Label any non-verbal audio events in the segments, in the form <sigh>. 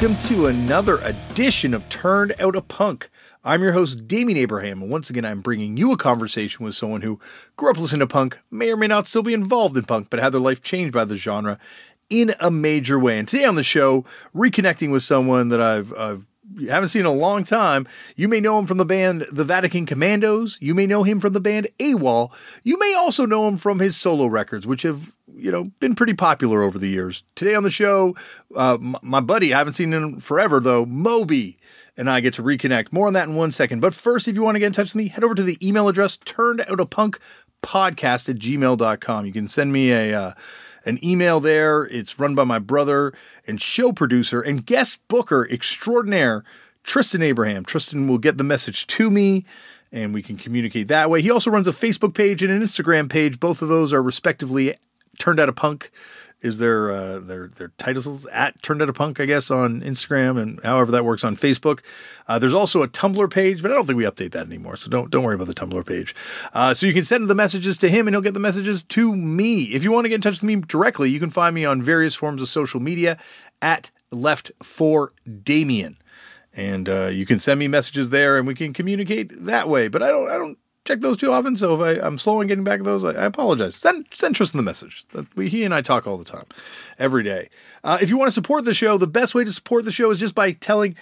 Welcome to another edition of Turned Out a Punk. I'm your host, Damian Abraham, and once again, I'm bringing you a conversation with someone who grew up listening to punk, may or may not still be involved in punk, but had their life changed by the genre in a major way. And today on the show, reconnecting with someone that I've, I've haven't seen in a long time. You may know him from the band The Vatican Commandos. You may know him from the band AWOL. You may also know him from his solo records, which have you know been pretty popular over the years. Today on the show, uh, my buddy, I haven't seen him forever though, Moby, and I get to reconnect. More on that in one second. But first, if you want to get in touch with me, head over to the email address turned out a punk podcast at gmail.com. You can send me a uh, an email there. It's run by my brother and show producer and guest booker extraordinaire, Tristan Abraham. Tristan will get the message to me and we can communicate that way. He also runs a Facebook page and an Instagram page. Both of those are respectively turned out a punk is their uh, their their titles at turned out a punk I guess on Instagram and however that works on Facebook. Uh, there's also a Tumblr page, but I don't think we update that anymore, so don't don't worry about the Tumblr page. Uh, so you can send the messages to him and he'll get the messages to me. If you want to get in touch with me directly, you can find me on various forms of social media at Left for Damian. And uh, you can send me messages there, and we can communicate that way. But I don't, I don't check those too often. So if I, I'm slow on getting back to those, I, I apologize. Send, send Tristan the message. That we, he and I talk all the time, every day. Uh, if you want to support the show, the best way to support the show is just by telling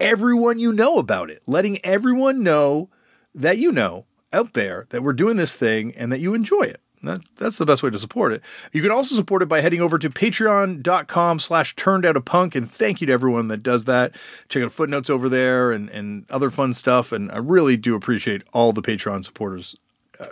everyone you know about it, letting everyone know that you know out there that we're doing this thing and that you enjoy it. That, that's the best way to support it. You can also support it by heading over to patreon.com slash turned out a punk. And thank you to everyone that does that. Check out footnotes over there and, and other fun stuff. And I really do appreciate all the Patreon supporters uh,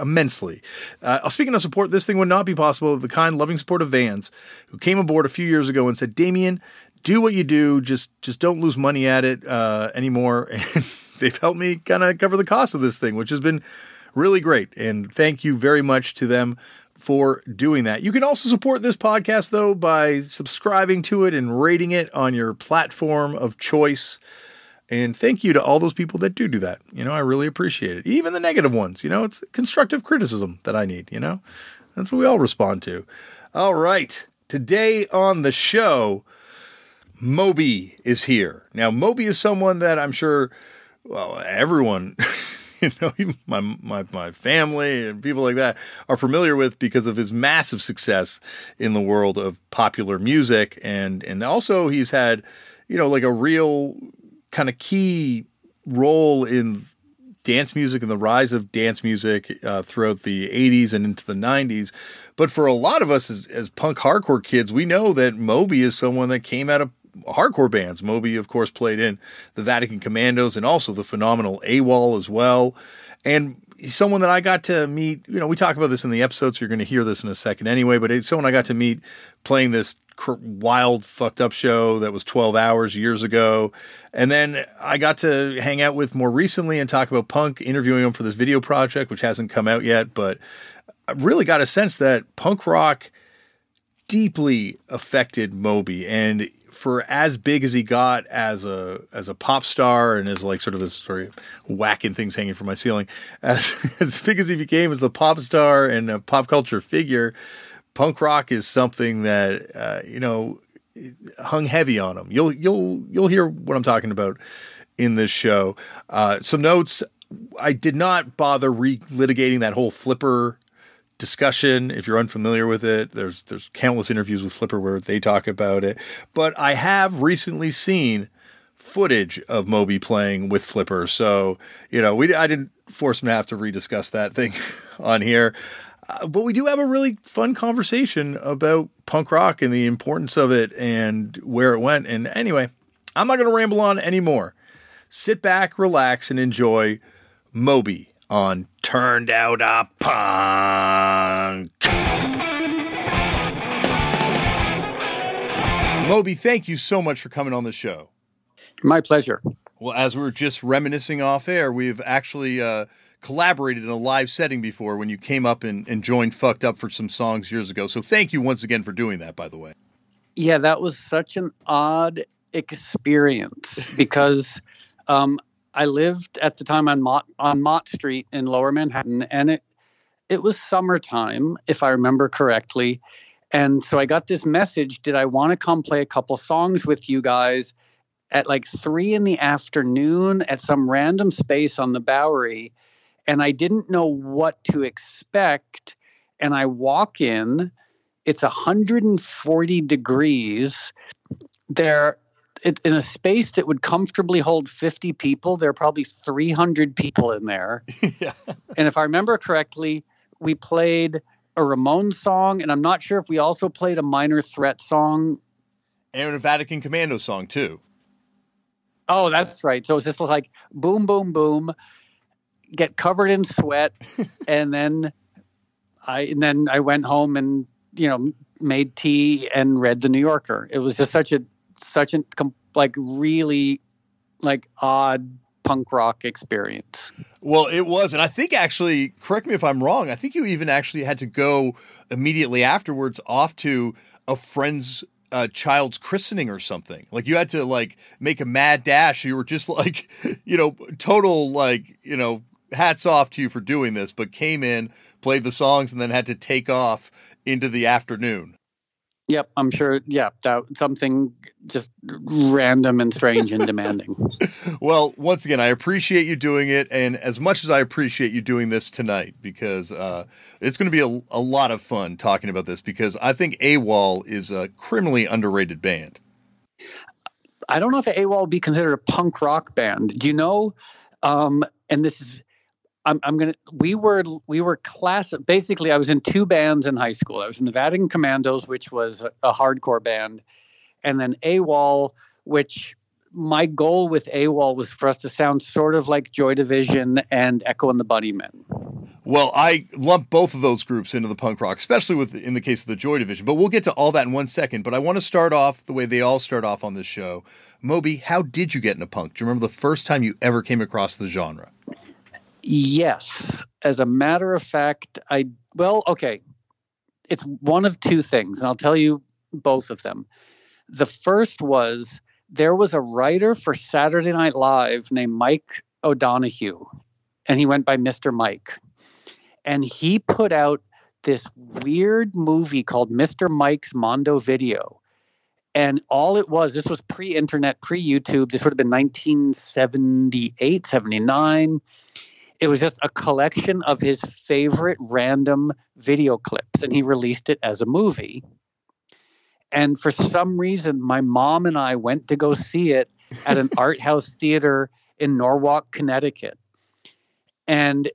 immensely. Uh, speaking of support, this thing would not be possible with the kind, loving support of Vans, who came aboard a few years ago and said, Damian, do what you do. Just just don't lose money at it uh, anymore. <laughs> And they've helped me kind of cover the cost of this thing, which has been really great. And thank you very much to them for doing that. You can also support this podcast, though, by subscribing to it and rating it on your platform of choice. And thank you to all those people that do do that. You know, I really appreciate it. Even the negative ones, you know, it's constructive criticism that I need, you know? That's what we all respond to. All right. Today on the show, Moby is here. Now, Moby is someone that I'm sure, well, everyone <laughs> <laughs> you know, my my my family and people like that are familiar with because of his massive success in the world of popular music, and and also he's had, you know, like a real kind of key role in dance music and the rise of dance music uh, throughout the 80s and into the 90s. But for a lot of us as, as punk hardcore kids, we know that Moby is someone that came out of hardcore bands. Moby, of course, played in the Vatican Commandos and also the phenomenal AWOL as well. And someone that I got to meet. You know, we talk about this in the episodes. So you're going to hear this in a second anyway. But it's someone I got to meet playing this wild, fucked up show that was 12 hours years ago. And then I got to hang out with more recently and talk about punk, interviewing him for this video project, which hasn't come out yet. But I really got a sense that punk rock deeply affected Moby. And for as big as he got as a as a pop star and as like sort of this sort of whacking things hanging from my ceiling, <laughs> as as big as he became as a pop star and a pop culture figure, punk rock is something that uh, you know hung heavy on him. You'll you'll you'll hear what I'm talking about in this show. Uh, some notes. I did not bother relitigating that whole flipper discussion. If you're unfamiliar with it, there's there's countless interviews with Flipper where they talk about it. But I have recently seen footage of Moby playing with Flipper. So, you know, we I didn't force him to have to rediscuss that thing <laughs> on here. Uh, but we do have a really fun conversation about punk rock and the importance of it and where it went. And anyway, I'm not going to ramble on anymore. Sit back, relax, and enjoy Moby on Turned Out a Punk. Moby, thank you so much for coming on the show. My pleasure. Well, as we were just reminiscing off air, we've actually uh, collaborated in a live setting before when you came up and, and joined Fucked Up for some songs years ago. So thank you once again for doing that, by the way. Yeah, that was such an odd experience because um, I lived at the time on Mott, on Mott Street in Lower Manhattan, and it it was summertime, if I remember correctly. And so I got this message Did I want to come play a couple songs with you guys at like three in the afternoon at some random space on the Bowery? And I didn't know what to expect. And I walk in, it's 140 degrees. There, it, in a space that would comfortably hold 50 people, there are probably 300 people in there. <laughs> yeah. And if I remember correctly, we played a Ramones song, and I'm not sure if we also played a Minor Threat song. And a Vatican Commando song, too. Oh, that's right. So it's just like boom, boom, boom, get covered in sweat, <laughs> and then I and then I went home and you know made tea and read the New Yorker. It was just such a such a like really like odd punk rock experience. Well, it was. And I think actually, correct me if I'm wrong, I think you even actually had to go immediately afterwards off to a friend's uh, child's christening or something. Like you had to like make a mad dash. You were just <laughs> like, you know, total like, you know, hats off to you for doing this, but came in, played the songs, and then had to take off into the afternoon. Yep, I'm sure. Yeah, that something just random and strange and demanding. <laughs> well, once again, I appreciate you doing it, and as much as I appreciate you doing this tonight, because uh, it's going to be a, a lot of fun talking about this. Because I think AWOL is a criminally underrated band. I don't know if AWOL would be considered a punk rock band. Do you know? Um, and this is I'm, I'm gonna we were we were class basically I was in two bands in high school. I was in the Vatican Commandos, which was a, a hardcore band, and then AWOL, which my goal with AWOL was for us to sound sort of like Joy Division and Echo and the Bunnymen. Well, I lump both of those groups into the punk rock, especially with in the case of the Joy Division. But we'll get to all that in one second. But I want to start off the way they all start off on this show. Moby, how did you get into punk? Do you remember the first time you ever came across the genre? Yes. As a matter of fact, I, well, okay. It's one of two things, and I'll tell you both of them. The first was there was a writer for Saturday Night Live named Mike O'Donoghue, and he went by Mr. Mike. And he put out this weird movie called Mr. Mike's Mondo Video. And all it was, this was pre internet, pre YouTube. This would have been 1978, 79 it was just a collection of his favorite random video clips, and he released it as a movie. And for some reason, my mom and I went to go see it at an <laughs> art house theater in Norwalk, Connecticut. And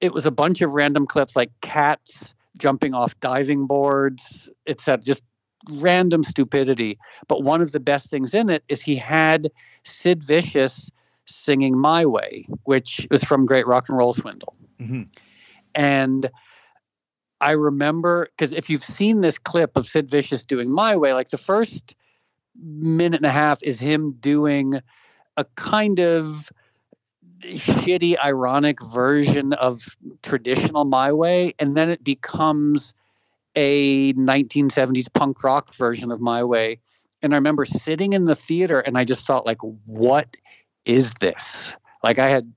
it was a bunch of random clips like cats jumping off diving boards, etc. Just random stupidity. But one of the best things in it is he had Sid Vicious singing My Way, which was from Great Rock and Roll Swindle. Mm-hmm. And I remember because if you've seen this clip of Sid Vicious doing My Way, like the first minute and a half is him doing a kind of shitty, ironic version of traditional My Way, and then it becomes a 1970s punk rock version of My Way. And I remember sitting in the theater and I just thought, like, what is this? Like I had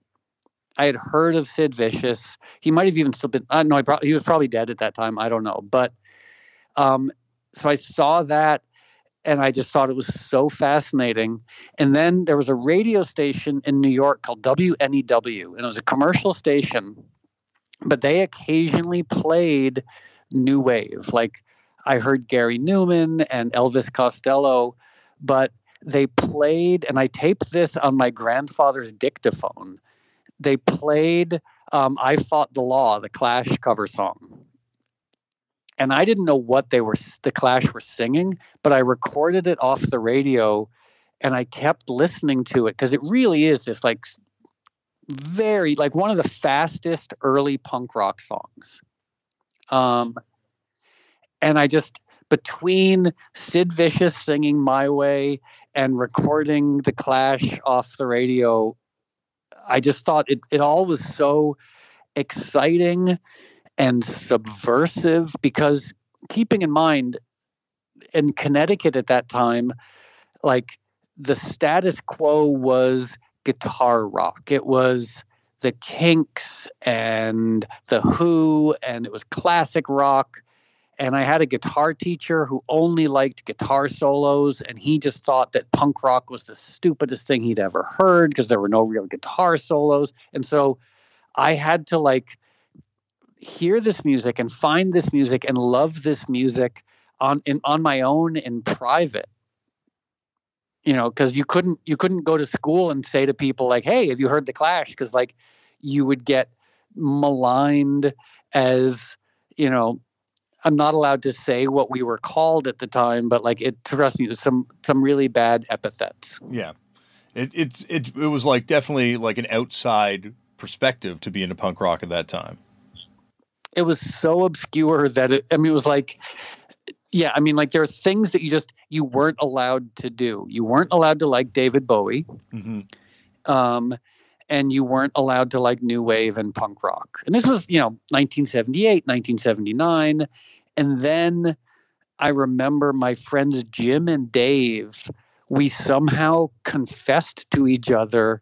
I had heard of Sid Vicious. He might have even still been. Uh, no, he, pro- he was probably dead at that time. I don't know. But um, so I saw that, and I just thought it was so fascinating. And then there was a radio station in New York called WNEW, and it was a commercial station, but they occasionally played new wave. Like I heard Gary Numan and Elvis Costello, but they played, and I taped this on my grandfather's dictaphone. They played um, I Fought the Law, the Clash cover song. And I didn't know what they were, the Clash were singing, but I recorded it off the radio and I kept listening to it because it really is this like very, like one of the fastest early punk rock songs. Um, and I just, between Sid Vicious singing My Way and recording the Clash off the radio, I just thought it, it all was so exciting and subversive because keeping in mind in Connecticut at that time, like the status quo was guitar rock. It was the Kinks and the Who, and it was classic rock and I had a guitar teacher who only liked guitar solos, and he just thought that punk rock was the stupidest thing he'd ever heard because there were no real guitar solos. And so I had to like hear this music and find this music and love this music on in on my own in private. You know, because you couldn't you couldn't go to school and say to people like, "Hey, have you heard the Clash?" Because like you would get maligned as you know I'm not allowed to say what we were called at the time, but like it trust me, some some really bad epithets. Yeah. It it's it it was like definitely like an outside perspective to be into punk rock at that time. It was so obscure that it, I mean it was like yeah, I mean like there are things that you just you weren't allowed to do. You weren't allowed to like David Bowie. Mm-hmm. Um and you weren't allowed to like new wave and punk rock. And this was, you know, 1978, 1979 and then I remember my friends Jim and Dave, we somehow confessed to each other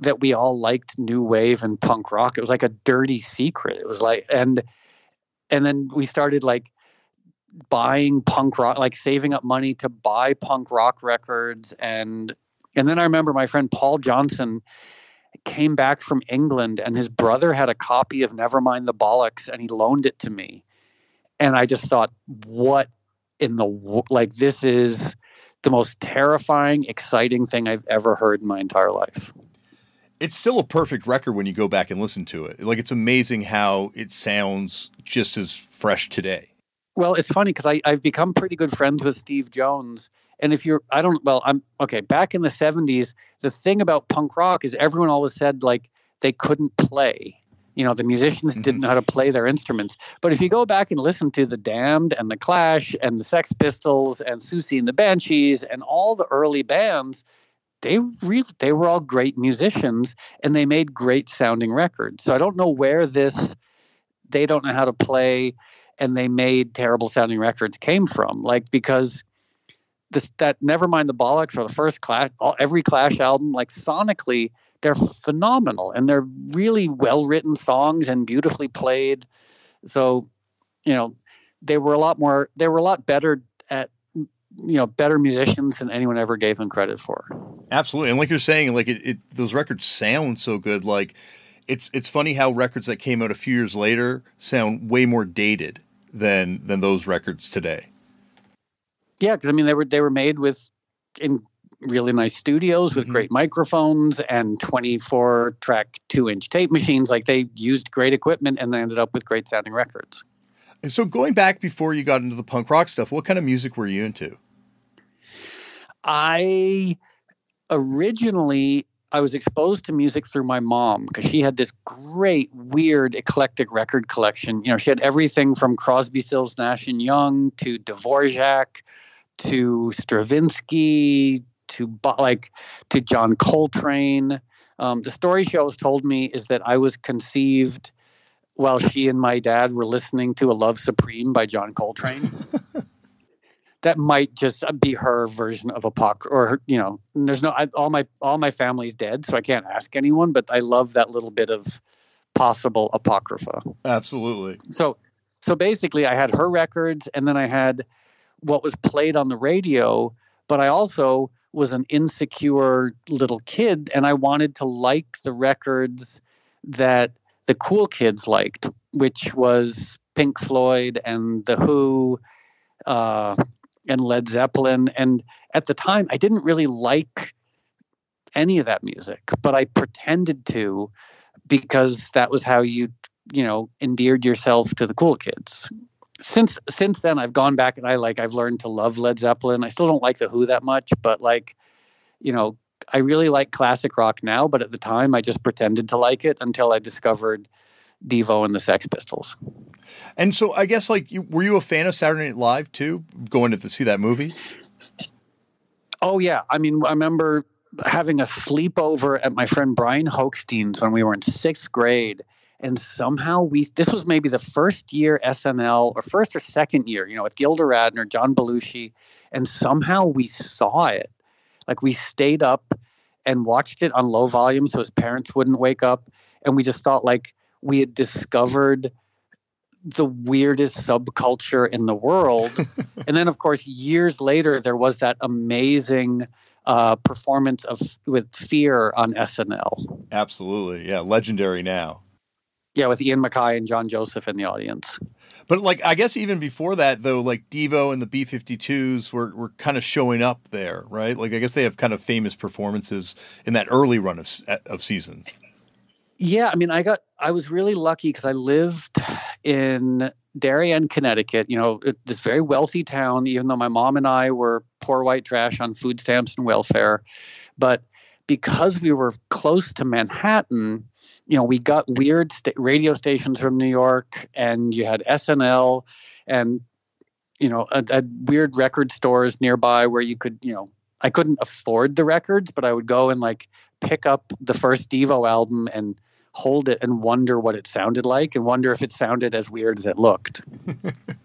that we all liked new wave and punk rock. It was like a dirty secret. It was like and and then we started like buying punk rock like saving up money to buy punk rock records and and then I remember my friend Paul Johnson came back from England and his brother had a copy of Nevermind the Bollocks and he loaned it to me and I just thought, what in the like? This is the most terrifying, exciting thing I've ever heard in my entire life. It's still a perfect record when you go back and listen to it. Like it's amazing how it sounds just as fresh today. Well, it's funny because I've become pretty good friends with Steve Jones. And if you're, I don't, well, I'm okay. Back in the 70s, the thing about punk rock is everyone always said like they couldn't play. You know, the musicians didn't mm-hmm. know how to play their instruments. But if you go back and listen to The Damned and The Clash and the Sex Pistols and Siouxsie and the Banshees and all the early bands, they really they were all great musicians and they made great sounding records. So I don't know where this they don't know how to play and they made terrible sounding records came from. Like because this that never mind the bollocks or the first clash all, every clash album like sonically they're phenomenal and they're really well written songs and beautifully played. So, you know, they were a lot more, they were a lot better at, you know, better musicians than anyone ever gave them credit for. Absolutely. And like you're saying, like it, it those records sound so good. Like it's, it's funny how records that came out a few years later sound way more dated than, than those records today. Yeah. Cause I mean, they were, they were made with in really nice studios with mm-hmm. great microphones and 24 track two inch tape machines. Like they used great equipment and they ended up with great sounding records. And so going back before you got into the punk rock stuff, what kind of music were you into? I originally I was exposed to music through my mom because she had this great, weird, eclectic record collection. You know, she had everything from Crosby, Stills, Nash and Young to Dvorak to Stravinsky to like to John Coltrane. Um, the story she always told me is that I was conceived while she and my dad were listening to "A Love Supreme" by John Coltrane. <laughs> that might just be her version of apocrypha, or you know, there's no I, all my all my family's dead, so I can't ask anyone. But I love that little bit of possible apocrypha. Absolutely. So, so basically, I had her records, and then I had what was played on the radio. But I also was an insecure little kid and I wanted to like the records that the cool kids liked, which was Pink Floyd and The Who, uh, and Led Zeppelin. And at the time, I didn't really like any of that music, but I pretended to because that was how you, you know, endeared yourself to the cool kids. Since since then, I've gone back and I like I've learned to love Led Zeppelin. I still don't like the Who that much, but like, you know, I really like classic rock now. But at the time, I just pretended to like it until I discovered Devo and the Sex Pistols. And so I guess like you, were you a fan of Saturday Night Live too, going to see that movie? Oh yeah, I mean I remember having a sleepover at my friend Brian Holstein's when we were in sixth grade, and somehow we this was maybe the first year SNL or first or second year, you know, with Gilda Radner, John Belushi, and somehow we saw it. Like we stayed up and watched it on low volume so his parents wouldn't wake up, and we just thought like we had discovered the weirdest subculture in the world. <laughs> and then, of course, years later, there was that amazing uh, performance of with Fear on SNL. Absolutely, yeah, legendary now. Yeah, with Ian MacKaye and John Joseph in the audience. But like, I guess even before that, though, like Devo and the B 52s were, were kind of showing up there, right? Like, I guess they have kind of famous performances in that early run of, of seasons. Yeah, I mean, I got I was really lucky because I lived in Darien, Connecticut. You know, this very wealthy town. Even though my mom and I were poor white trash on food stamps and welfare, but because we were close to Manhattan, you know, we got weird sta- radio stations from New York, and you had SNL, and you know, a, a weird record stores nearby where you could, you know, I couldn't afford the records, but I would go and like pick up the first Devo album and hold it and wonder what it sounded like and wonder if it sounded as weird as it looked. <laughs>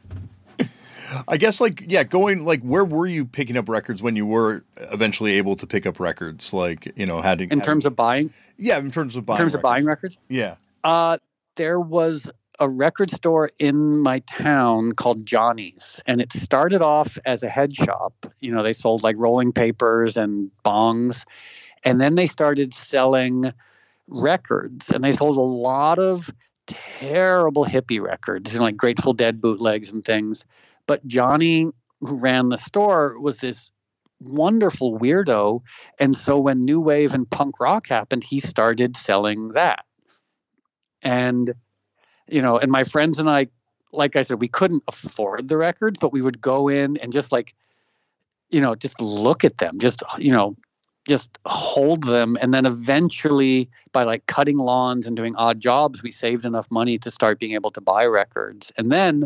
I guess like yeah, going like where were you picking up records when you were eventually able to pick up records? Like you know, had to, in terms of buying. Yeah, in terms of buying. In terms records. of buying records. Yeah. Uh, there was a record store in my town called Johnny's, and it started off as a head shop. You know, they sold like rolling papers and bongs, and then they started selling records, and they sold a lot of terrible hippie records, you know, like Grateful Dead bootlegs and things. But Johnny, who ran the store, was this wonderful weirdo. And so when New Wave and punk rock happened, he started selling that. And, you know, and my friends and I, like I said, we couldn't afford the records, but we would go in and just like, you know, just look at them, just, you know, just hold them and then eventually by like cutting lawns and doing odd jobs we saved enough money to start being able to buy records and then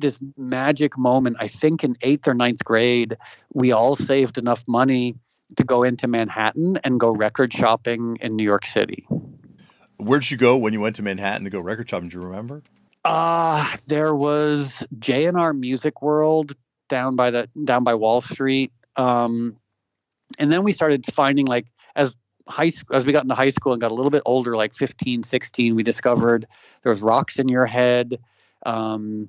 this magic moment. I think in eighth or ninth grade we all saved enough money to go into manhattan and go record shopping in new york city. Where'd you go when you went to manhattan to go record shopping? Do you remember? Uh there was j&r music world down by the down by wall street. Um, and then we started finding like as high school as we got into high school and got a little bit older like 15 16 we discovered there was rocks in your head. Um,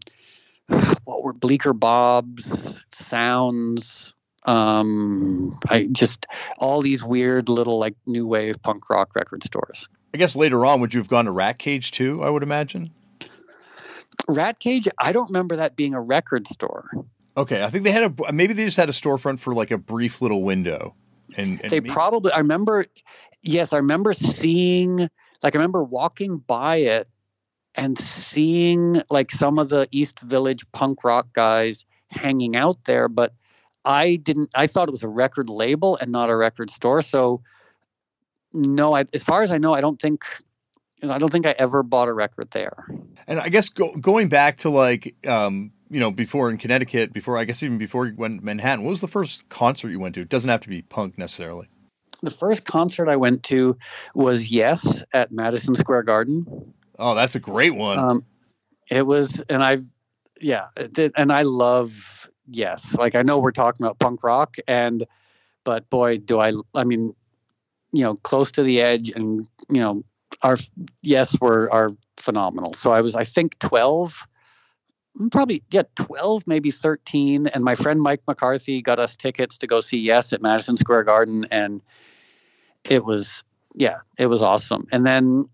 what were bleecker bobs sounds um, i just all these weird little like new wave punk rock record stores. I guess later on would you have gone to rat cage too i would imagine? Rat cage i don't remember that being a record store. Okay, I think they had a maybe they just had a storefront for like a brief little window. And, and they maybe- probably I remember yes, I remember seeing like I remember walking by it and seeing like some of the East Village punk rock guys hanging out there, but I didn't I thought it was a record label and not a record store. So no, I, as far as I know, I don't think I don't think I ever bought a record there. And I guess go, going back to like um, you know, before in Connecticut, before I guess even before you went Manhattan, what was the first concert you went to? It doesn't have to be punk necessarily. The first concert I went to was Yes at Madison Square Garden. Oh, that's a great one. Um, it was, and I've, yeah, did, and I love Yes. Like I know we're talking about punk rock, and but boy, do I! I mean, you know, close to the edge, and you know, our Yes were are phenomenal. So I was, I think, twelve probably yeah 12 maybe 13 and my friend mike mccarthy got us tickets to go see yes at madison square garden and it was yeah it was awesome and then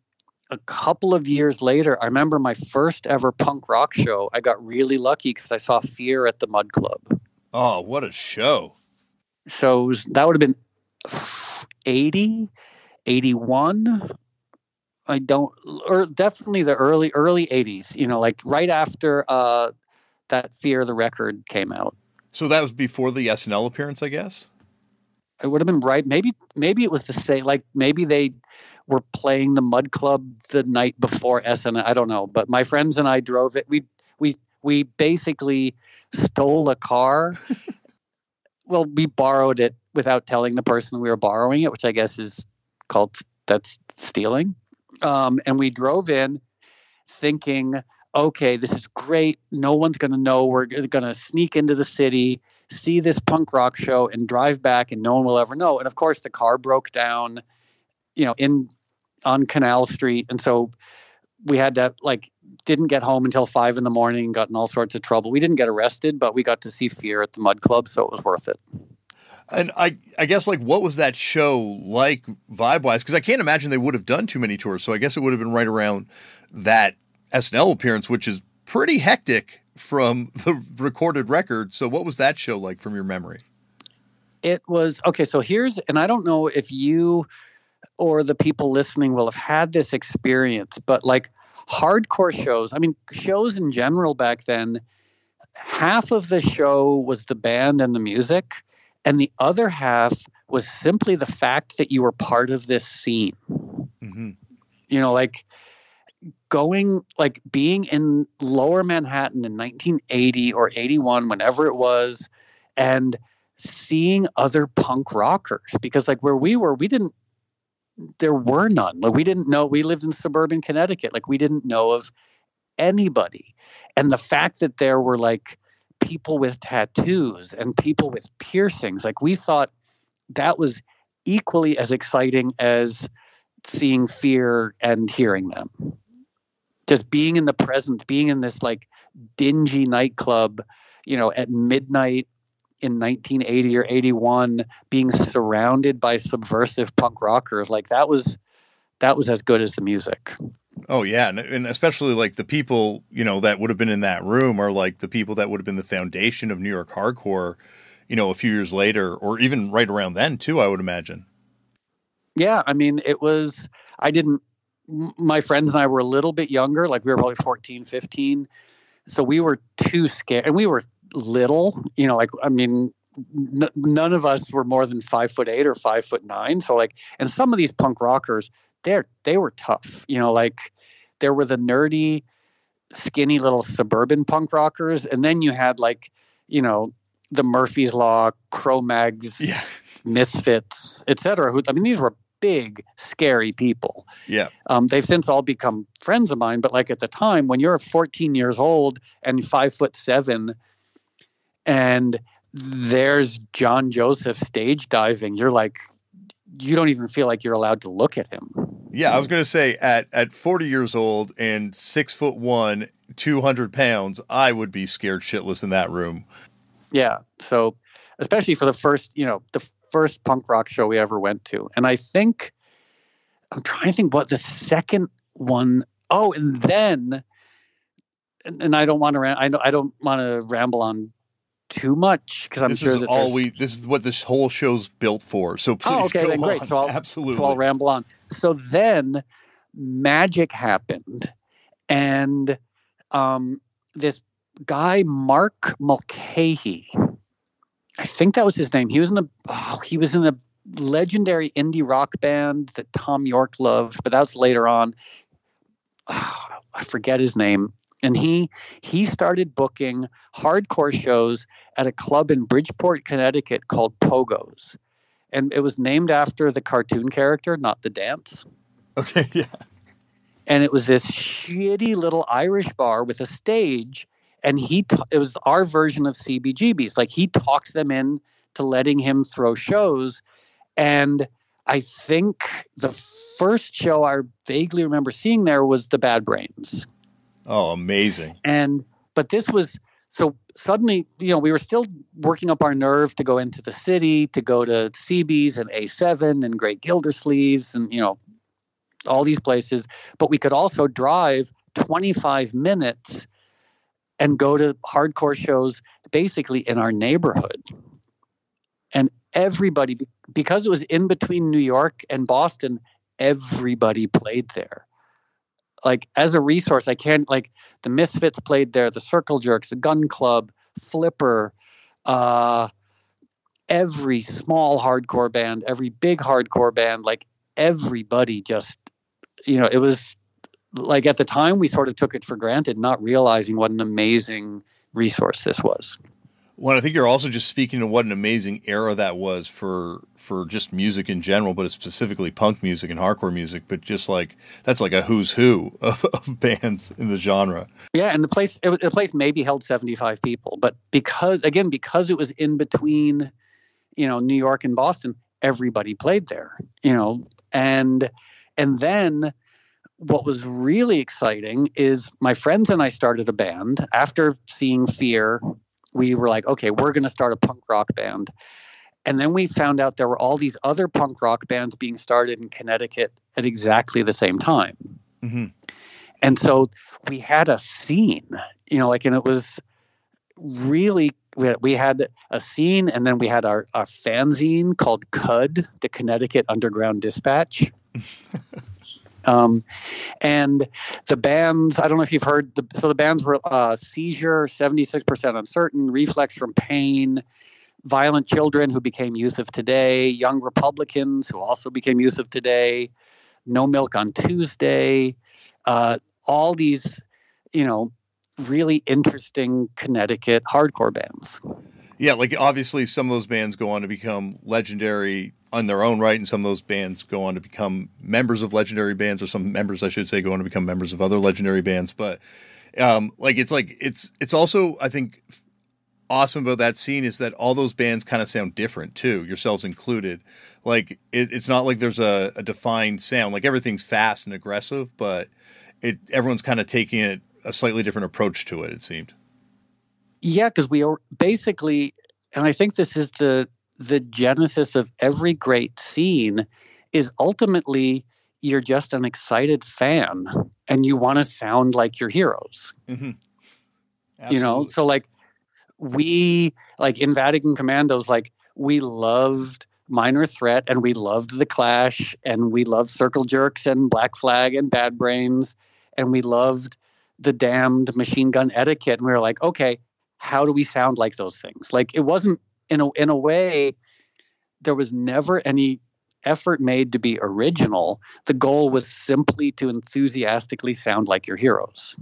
a couple of years later i remember my first ever punk rock show i got really lucky because i saw fear at the mud club Oh, what a show. So was, that would have been 80, 81. I don't, or definitely the early, early 80s, you know, like right after uh, that Fear the record came out. So that was before the SNL appearance, I guess? It would have been right. Maybe, maybe it was the same, like maybe they were playing the Mud Club the night before SNL. I don't know. But my friends and I drove it. We, we, we basically stole a car. <laughs> well, we borrowed it without telling the person we were borrowing it, which I guess is called that's stealing. Um, and we drove in thinking, okay, this is great. No one's going to know. We're going to sneak into the city, see this punk rock show, and drive back, and no one will ever know. And of course, the car broke down, you know, in on Canal Street, and so we had to like didn't get home until five in the morning, got in all sorts of trouble. We didn't get arrested, but we got to see Fear at the Mud Club, so it was worth it. And I, I guess like what was that show like vibe wise? Because I can't imagine they would have done too many tours. So I guess it would have been right around that SNL appearance, which is pretty hectic from <laughs> the recorded record. So what was that show like from your memory? It was okay. So here's, and I don't know if you or the people listening will have had this experience, but like hardcore shows, I mean, shows in general back then, half of the show was the band and the music, and the other half was simply the fact that you were part of this scene. Mm-hmm. You know, like going, like being in lower Manhattan in 1980 or 81, whenever it was, and seeing other punk rockers because like where we were we didn't there were none. Like we didn't know. We lived in suburban Connecticut. Like we didn't know of anybody. And the fact that there were like people with tattoos and people with piercings, like we thought that was equally as exciting as seeing fear and hearing them. Just being in the present, being in this like dingy nightclub, you know, at midnight in 1980 or 81 being surrounded by subversive punk rockers like that was that was as good as the music. Oh yeah and, and, especially like the people you know that would have been in that room are like the people that would have been the foundation of new york hardcore you know a few years later or even right around then too i would imagine. Yeah i mean it was i didn't my friends and i were a little bit younger like we were probably 14 15 so we were too scared and we were little. You know, like I mean, n- none of us were more than five foot eight or five foot nine. So like, and some of these punk rockers, they're they were tough. You know, like there were the nerdy, skinny little suburban punk rockers, and then you had like, you know, the Murphy's Law, Cro-Mags, yeah. Misfits, etc. Who I mean, these were big, scary people. Yeah. Um, they've since all become friends of mine, but like at the time, when you're 14 years old and five foot seven, and there's John Joseph stage diving. You're like, you don't even feel like you're allowed to look at him. Yeah, I was going to say at at 40 years old and six foot one, 200 pounds, I would be scared shitless in that room. Yeah. So, especially for the first, you know, the first punk rock show we ever went to, and I think I'm trying to think what the second one. Oh, and then, and, and I don't want to. I I don't want to ramble on too much because I'm this sure is that all we. This is what this whole show's built for. So please, oh, okay, then on. great. <laughs> So I'll, absolutely, so I'll ramble on. So then, magic happened, and um, this guy Mark Mulcahy, I think that was his name. He was in a oh, he was in a legendary indie rock band that Thom Yorke loved, but that was later on. Oh, I forget his name and uh-huh. he he started booking hardcore shows at a club in Bridgeport, Connecticut called Pogo's, and it was named after the cartoon character, not the dance. Okay, <laughs> yeah. And it was this shitty little Irish bar with a stage, and he t- it was our version of CBGB's. Like he talked them in to letting him throw shows, and I think the first show I vaguely remember seeing there was the Bad Brains Oh, amazing. And but this was so suddenly, you know, we were still working up our nerve to go into the city, to go to CB's and A7 and Great Gildersleeves and, you know, all these places. But we could also drive 25 minutes and go to hardcore shows basically in our neighborhood. And everybody, because it was in between New York and Boston, everybody played there. Like as a resource, I can't like the Misfits played there, the Circle Jerks, the Gun Club, Flipper, uh, every small hardcore band, every big hardcore band, like everybody just, you know, it was like at the time we sort of took it for granted, not realizing what an amazing resource this was. Well, I think you're also just speaking to what an amazing era that was for for just music in general, but specifically punk music and hardcore music. But just like that's like a who's who <laughs> of, of bands in the genre. Yeah, and the place it, the place maybe held 75 people, but because again because it was in between, you know, New York and Boston, everybody played there. You know, and and then what was really exciting is my friends and I started a band after seeing Fear. We were like, okay, we're going to start a punk rock band. And then we found out there were all these other punk rock bands being started in Connecticut at exactly the same time. Mm-hmm. And so we had a scene, you know, like, and it was really, we had, we had a scene and then we had our, our fanzine called CUD, the Connecticut Underground Dispatch. <laughs> Um, and the bands, I don't know if you've heard, the, so the bands were uh, Seizure, 76% Uncertain, Reflex from Pain, Violent Children, who became Youth of Today, Young Republicans, who also became Youth of Today, No Milk on Tuesday, uh, all these, you know, really interesting Connecticut hardcore bands. Yeah, like obviously some of those bands go on to become legendary on their own right, and some of those bands go on to become members of legendary bands, or some members, I should say, go on to become members of other legendary bands. But um, like it's like it's it's also I think awesome about that scene is that all those bands kind of sound different too, yourselves included. Like it, it's not like there's a, a defined sound. Like everything's fast and aggressive, but it everyone's kind of taking it a slightly different approach to it. It seemed. Yeah, because we are basically, and I think this is the the genesis of every great scene is ultimately you're just an excited fan and you want to sound like your heroes. Mm-hmm. You know, so like we like in Vatican Commandos, like we loved Minor Threat and we loved The Clash and we loved Circle Jerks and Black Flag and Bad Brains and we loved the damned machine gun etiquette. And we were like, okay, how do we sound like those things? Like it wasn't in a in a way there was never any effort made to be original. The goal was simply to enthusiastically sound like your heroes.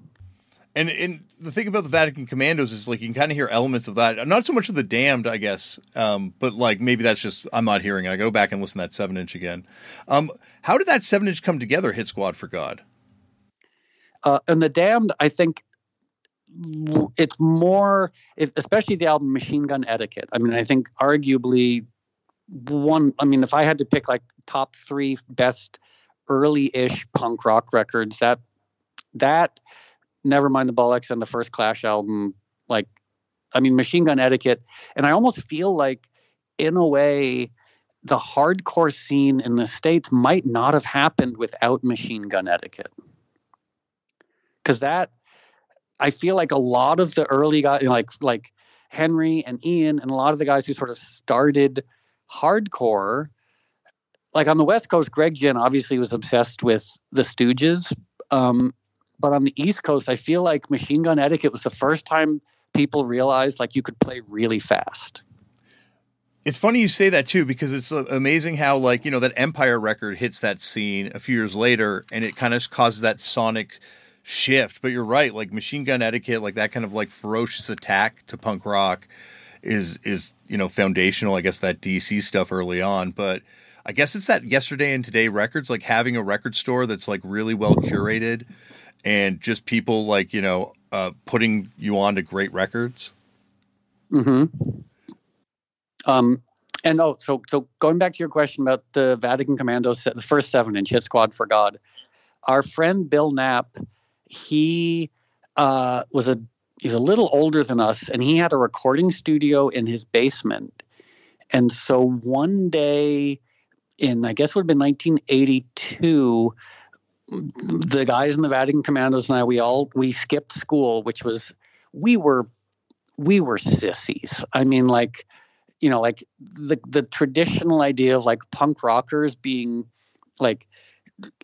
And and the thing about the Vatican Commandos is like you can kind of hear elements of that. Not so much of the Damned, I guess, um, but like maybe that's just I'm not hearing it. I go back and listen to that seven inch again. Um, how did that seven inch come together? Hit Squad for God. Uh, and the Damned, I think it's more, especially the album Machine Gun Etiquette. I mean, I think arguably one. I mean, if I had to pick like top three best early-ish punk rock records, that that never mind the Bollocks and the first Clash album, like, I mean, Machine Gun Etiquette, and I almost feel like, in a way, the hardcore scene in the states might not have happened without Machine Gun Etiquette, because that I feel like a lot of the early guys, like like Henry and Ian, and a lot of the guys who sort of started hardcore, like on the West Coast, Greg Ginn obviously was obsessed with the Stooges. Um, but on the East Coast, I feel like Machine Gun Etiquette was the first time people realized like you could play really fast. It's funny you say that too because it's amazing how like you know that Empire record hits that scene a few years later and it kind of causes that sonic shift. But you're right, like machine gun etiquette, like that kind of like ferocious attack to punk rock is is you know foundational. I guess that DC stuff early on, but I guess it's that yesterday and today records, like having a record store that's like really well curated and just people like you know uh, putting you on to great records. Hmm. Um. And oh, so so going back to your question about the Vatican Commandos, the first seven inch hit squad for God, our friend Bill Knapp he uh, was a he's a little older than us, and he had a recording studio in his basement. And so one day, in I guess it would have been 1982, the guys in the Vatican Commandos and I we all we skipped school, which was we were we were sissies. I mean, like, you know, like the the traditional idea of like punk rockers being like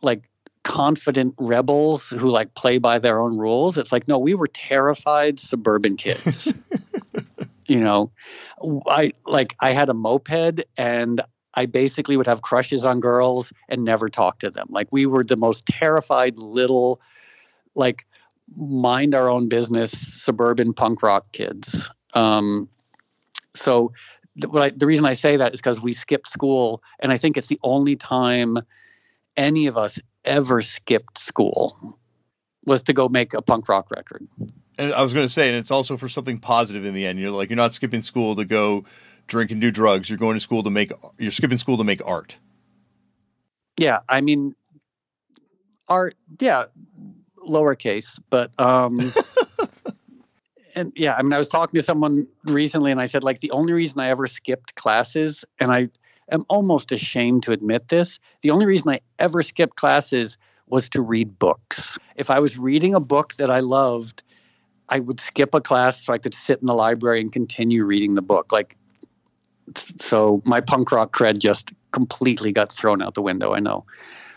like confident rebels who like play by their own rules. It's like, no, we were terrified suburban kids. <laughs> you know, I like I had a moped and I basically would have crushes on girls and never talk to them. Like we were the most terrified little like mind our own business suburban punk rock kids. Um, so th- I, the reason I say that is because we skipped school, and I think it's the only time any of us ever skipped school was to go make a punk rock record. And I was going to say, and it's also for something positive in the end. You're like, you're not skipping school to go drink and do drugs. You're going to school to make, you're skipping school to make art. Yeah. I mean, art, yeah, lowercase, but, um, <laughs> and yeah, I mean, I was talking to someone recently and I said, like, the only reason I ever skipped classes, and I am almost ashamed to admit this, the only reason I ever skipped classes was to read books. If I was reading a book that I loved, I would skip a class so I could sit in the library and continue reading the book. Like, so my punk rock cred just completely got thrown out the window. I know.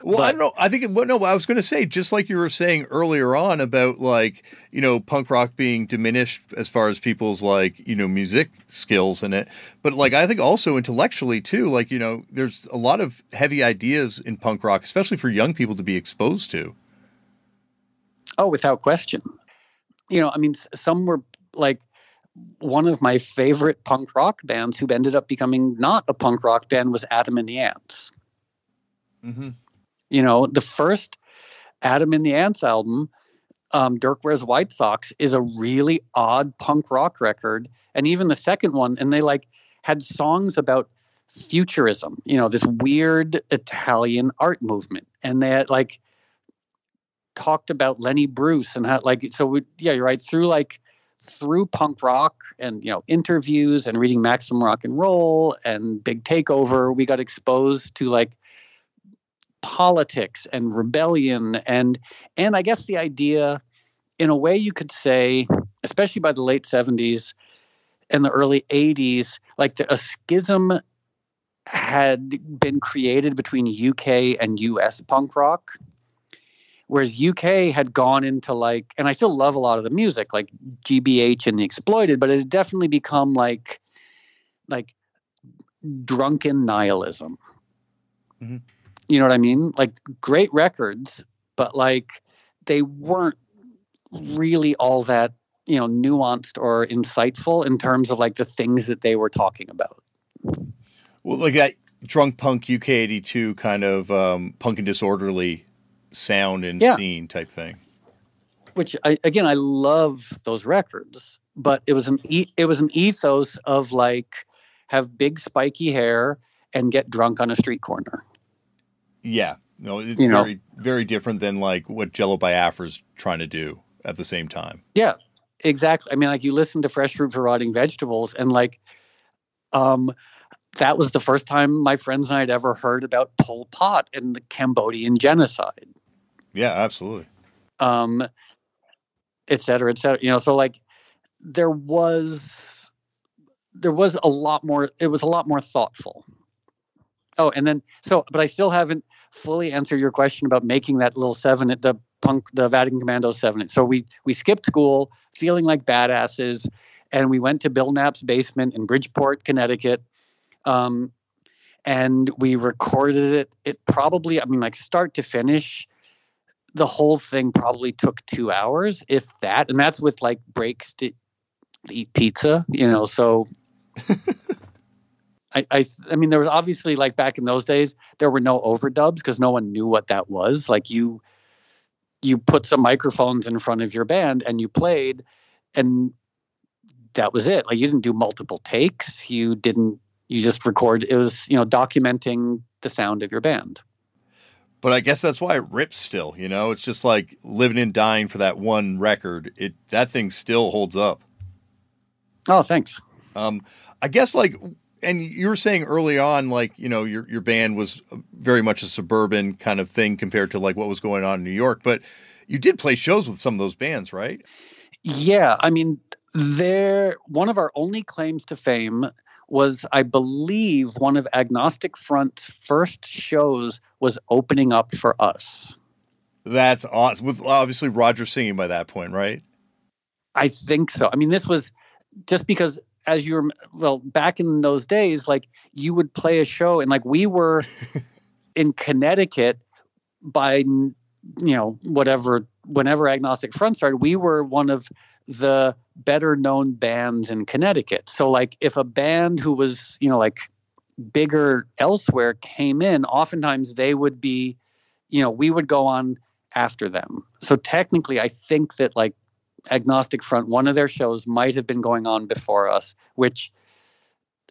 Well, but, I don't know. I think well, no. I was going to say just like you were saying earlier on about like you know punk rock being diminished as far as people's like you know music skills in it, but like I think also intellectually too. Like you know, there's a lot of heavy ideas in punk rock, especially for young people to be exposed to. Oh, without question. You know, I mean, some were like one of my favorite punk rock bands who ended up becoming not a punk rock band was Adam and the Ants. Mm-hmm. You know, the first Adam and the Ants album, um, Dirk Wears White Socks, is a really odd punk rock record. And even the second one, and they like had songs about futurism, you know, this weird Italian art movement. And they had like talked about Lenny Bruce and how like so we, yeah, you're right, through like through punk rock and you know interviews and reading maximum rock and roll and big takeover we got exposed to like politics and rebellion and and I guess the idea in a way you could say especially by the late 70s and the early 80s like the, a schism had been created between UK and US punk rock whereas UK had gone into like and I still love a lot of the music like GBH and the exploited but it had definitely become like like drunken nihilism mm-hmm. You know what I mean? Like great records, but like they weren't really all that, you know, nuanced or insightful in terms of like the things that they were talking about. Well, like that drunk punk UK 82 kind of um, punk and disorderly sound and yeah. scene type thing. Which I, again, I love those records, but it was an e- it was an ethos of like have big spiky hair and get drunk on a street corner. Yeah, no, it's you very know? very different than like what Jello Biafra's trying to do at the same time. Yeah, exactly. I mean, like you listen to Fresh Fruit for Rotting Vegetables, and like, um, that was the first time my friends and I had ever heard about Pol Pot and the Cambodian genocide. Yeah, absolutely. Um, et cetera, et cetera. You know, so like there was there was a lot more. It was a lot more thoughtful. Oh, and then so, but I still haven't fully answered your question about making that little seven at the punk, the Vatican Commando seven. So we we skipped school, feeling like badasses, and we went to Bill Knapp's basement in Bridgeport, Connecticut, um, and we recorded it. It probably, I mean, like start to finish, the whole thing probably took two hours, if that, and that's with like breaks to eat pizza, you know. So. <laughs> I, I, I mean, there was obviously like back in those days, there were no overdubs because no one knew what that was. Like you, you put some microphones in front of your band and you played, and that was it. Like you didn't do multiple takes. You didn't. You just record. It was you know documenting the sound of your band. But I guess that's why it rips still. You know, it's just like living and dying for that one record. It that thing still holds up. Oh, thanks. Um, I guess like and you were saying early on, like you know, your your band was very much a suburban kind of thing compared to like what was going on in New York. But you did play shows with some of those bands, right? Yeah, I mean, there one of our only claims to fame was, I believe, one of Agnostic Front's first shows was opening up for us. That's awesome. With obviously Roger singing by that point, right? I think so. I mean, this was just because as you were well back in those days, like you would play a show and like we were <laughs> in Connecticut by you know whatever whenever Agnostic Front started, we were one of the better known bands in Connecticut. So like if a band who was, you know, like bigger elsewhere came in, oftentimes they would be, you know, we would go on after them. So technically I think that like Agnostic Front, one of their shows might have been going on before us, which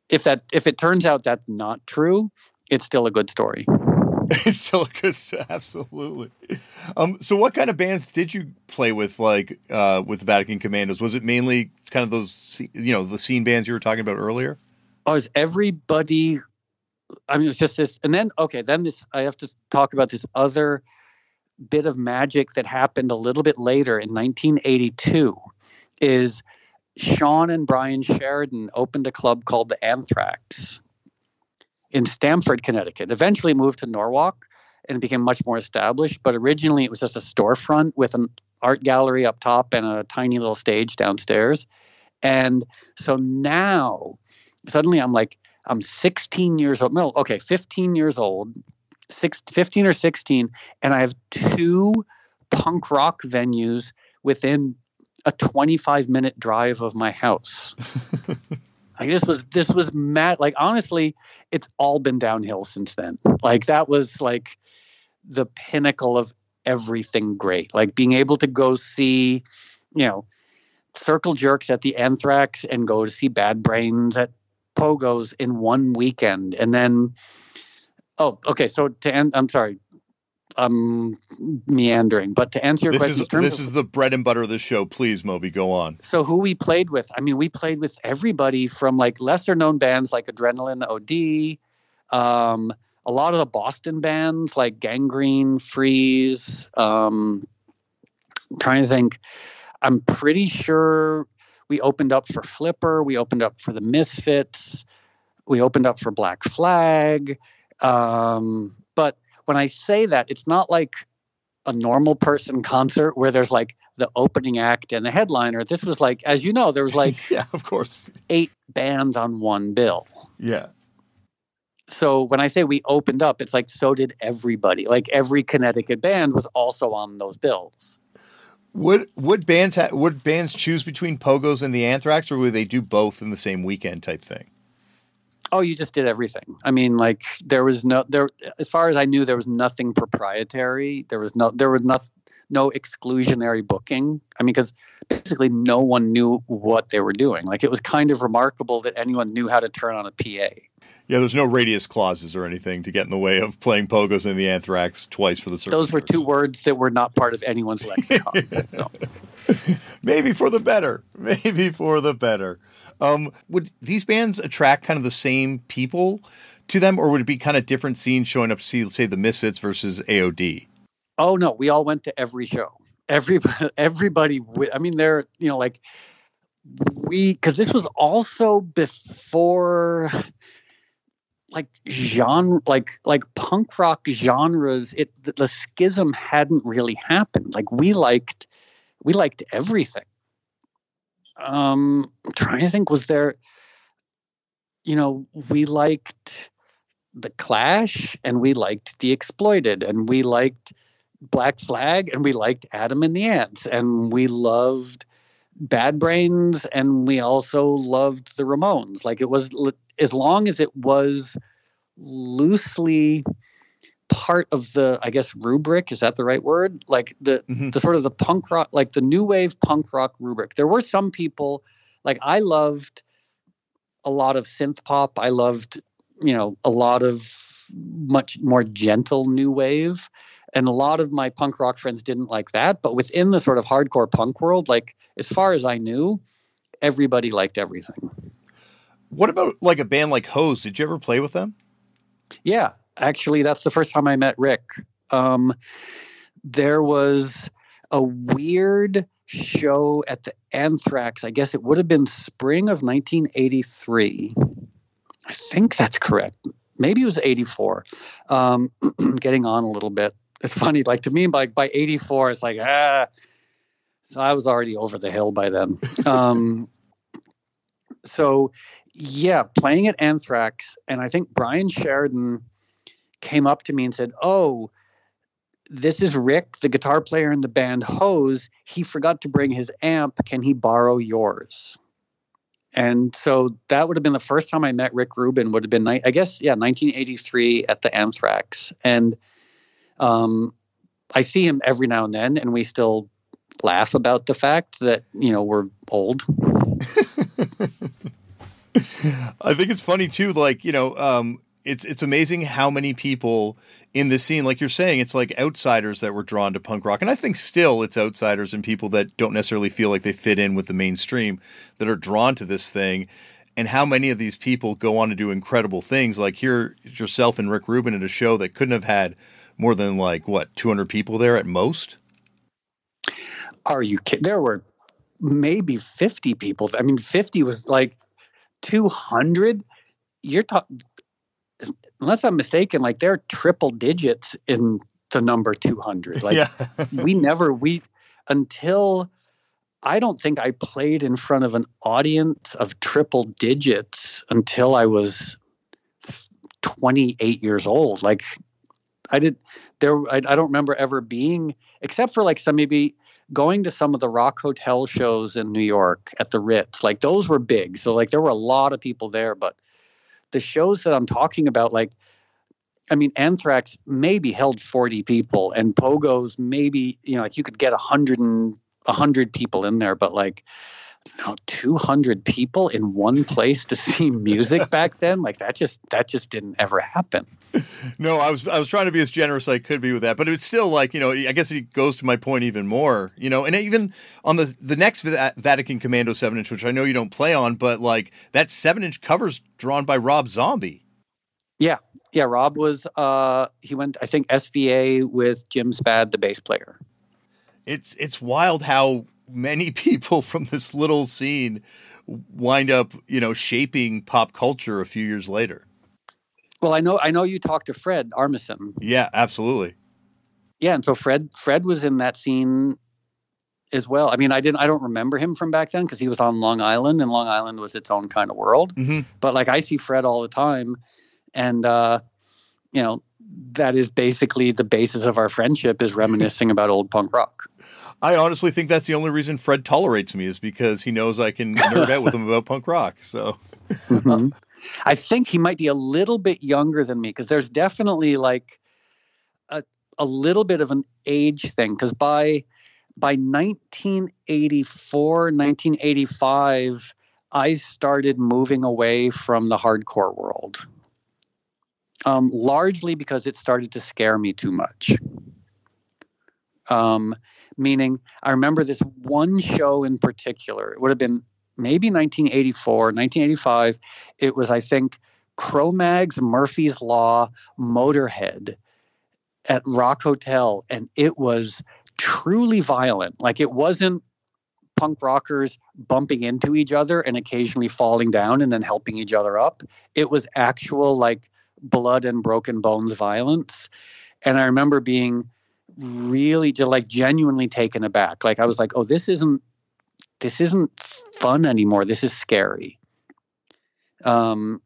if that if it turns out that's not true, it's still a good story. <laughs> it's still a good absolutely. Um, so what kind of bands did you play with like uh, with Vatican Commandos? Was it mainly kind of those you know, the scene bands you were talking about earlier? Oh, is everybody I mean, it's just this, and then okay, then this. I have to talk about this other bit of magic that happened a little bit later in 1982 is Sean and Brian Sheridan opened a club called the Anthrax in Stamford, Connecticut. Eventually moved to Norwalk and became much more established, but originally it was just a storefront with an art gallery up top and a tiny little stage downstairs. And so now suddenly I'm like, I'm 16 years old. No, okay, 15 years old six, 15 or 16, and I have two punk rock venues within a 25 minute drive of my house. <laughs> like this was this was mad like honestly it's all been downhill since then like that was like the pinnacle of everything great like being able to go see you know circle jerks at the anthrax and go to see bad brains at pogos in one weekend and then Oh, okay. So to end, I'm sorry, I'm meandering, but to answer your this question, is this of, is the bread and butter of the show. Please, Moby, go on. So who we played with? I mean, we played with everybody from like lesser known bands like Adrenaline OD, um, a lot of the Boston bands like Gang Green, Freeze. Um, trying to think. I'm pretty sure we opened up for Flipper. We opened up for the Misfits. We opened up for Black Flag. Um, but when I say that, it's not like a normal person concert where there's like the opening act and the headliner. This was like, as you know, there was like <laughs> yeah, of course, eight bands on one bill. Yeah. So when I say we opened up, it's like so did everybody. Like every Connecticut band was also on those bills. Would would bands ha- would bands choose between Pogos and the Anthrax, or would they do both in the same weekend type thing? Oh, you just did everything. I mean, like there was no there. As far as I knew, there was nothing proprietary. There was no there was no no exclusionary booking. I mean, because basically no one knew what they were doing. Like it was kind of remarkable that anyone knew how to turn on a PA. Yeah, there's no radius clauses or anything to get in the way of playing pogos in the Anthrax twice for the service. Those were two words that were not part of anyone's lexicon. <laughs> no. <laughs> Maybe for the better. Maybe for the better. Um, would these bands attract kind of the same people to them, or would it be kind of different scenes showing up to see, say, the Misfits versus AOD? Oh no, we all went to every show. <laughs> Everybody, everybody. I mean, they're you know like we because this was also before like genre like like punk rock genres it the, the schism hadn't really happened like we liked we liked everything. Um I'm trying to think was there you know we liked the clash and we liked the exploited and we liked black flag and we liked adam and the ants and we loved bad brains and we also loved the ramones. Like it was as long as it was loosely part of the i guess rubric is that the right word? Like the mm-hmm. the sort of the punk rock like the new wave punk rock rubric. There were some people like i loved a lot of synth pop. I loved you know a lot of much more gentle new wave. And a lot of my punk rock friends didn't like that. But within the sort of hardcore punk world like as far as i knew everybody liked everything. What about like a band like hose? Did you ever play with them? Yeah, actually, that's the first time I met Rick. Um, there was a weird show at the Anthrax. I guess it would have been spring of 1983. I think that's correct. Maybe it was 84. Um, <clears throat> getting on a little bit. It's funny, like to me, like by 84, it's like, ah. So I was already over the hill by then. <laughs> Um, so, yeah, playing at Anthrax. And I think Brian Sheridan came up to me and said, Oh, this is Rick, the guitar player in the band Hose. He forgot to bring his amp. Can he borrow yours? And so that would have been the first time I met Rick Rubin. Would have been, I guess, yeah, 1983 at the Anthrax. And um, I see him every now and then, and we still laugh about the fact that you know we're old. <laughs> I think it's funny too. Like you know, um, it's it's amazing how many people in this scene, like you're saying, it's like outsiders that were drawn to punk rock, and I think still it's outsiders and people that don't necessarily feel like they fit in with the mainstream that are drawn to this thing. And how many of these people go on to do incredible things? Like here, yourself and Rick Rubin at a show that couldn't have had more than like what 200 people there at most. Are you kidding? There were maybe 50 people. I mean, 50 was like 200. You're talking unless I'm mistaken, like they're triple digits in the number 200. Like yeah. we never, we, until I don't think I played in front of an audience of triple digits until I was 28 years old. Like I did there, I, I don't remember ever being, except for like some maybe going to some of the rock hotel shows in New York at the Ritz, like those were big. So like there were a lot of people there, but the shows that I'm talking about, like, I mean, Anthrax maybe held 40 people, and Pogos maybe, you know, like you could get a hundred and a hundred people in there, but like, you know, 200 people in one place to see music <laughs> back then, like that just that just didn't ever happen. No, I was I was trying to be as generous as I could be with that, but it's still like you know I guess it goes to my point even more, you know, and even on the the next Vatican Commando seven inch, which I know you don't play on, but like that seven inch covers drawn by Rob Zombie. Yeah, yeah. Rob was uh he went I think SVA with Jim Spad, the bass player. It's it's wild how many <laughs> people from this little scene wind up you know shaping pop culture a few years later. Well, I know I know you talked to Fred Armisen. Yeah, absolutely. Yeah, and so Fred Fred was in that scene as well. I mean, I didn't I don't remember him from back then because he was on Long Island and Long Island was its own kind of world. Mm-hmm. But like I see Fred all the time and uh you know, that is basically the basis of our friendship is reminiscing about old punk rock. <laughs> I honestly think that's the only reason Fred tolerates me is because he knows I can nerd out with him about punk rock. So <laughs> mm-hmm. I think he might be a little bit younger than me because there's definitely like a a little bit of an age thing because by by 1984 1985 I started moving away from the hardcore world. Um, largely because it started to scare me too much. Um, meaning, I remember this one show in particular. It would have been maybe 1984, 1985. It was, I think, Cro-Mags, Murphy's Law, Motorhead at Rock Hotel, and it was truly violent. Like it wasn't punk rockers bumping into each other and occasionally falling down and then helping each other up. It was actual like blood and broken bones violence. And I remember being really like genuinely taken aback. Like I was like, oh, this isn't this isn't fun anymore. This is scary. Um,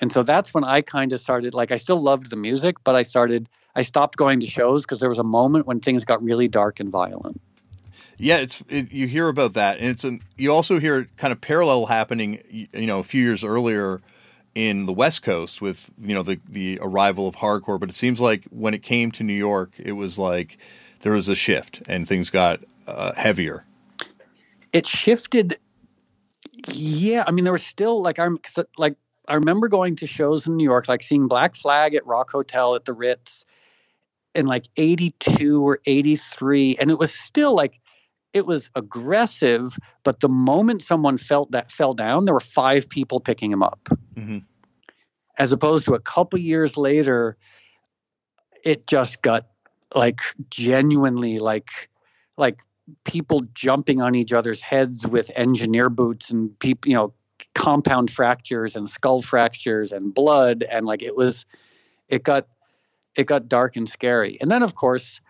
and so that's when I kind of started. Like, I still loved the music, but I started. I stopped going to shows because there was a moment when things got really dark and violent. Yeah, it's it, you hear about that, and it's an, you also hear kind of parallel happening. You know, a few years earlier in the West Coast with you know the the arrival of hardcore, but it seems like when it came to New York, it was like there was a shift and things got uh, heavier it shifted. Yeah, I mean, there was still like I'm like I remember going to shows in New York, like seeing Black Flag at Rock Hotel at the Ritz in like 82 or 83 and it was still like it was aggressive but the moment someone felt that fell down there were five people picking him up mm-hmm. as opposed to a couple years later it just got like genuinely like like people jumping on each other's heads with engineer boots and people, you know, compound fractures and skull fractures and blood and like it was it got it got dark and scary. And then of course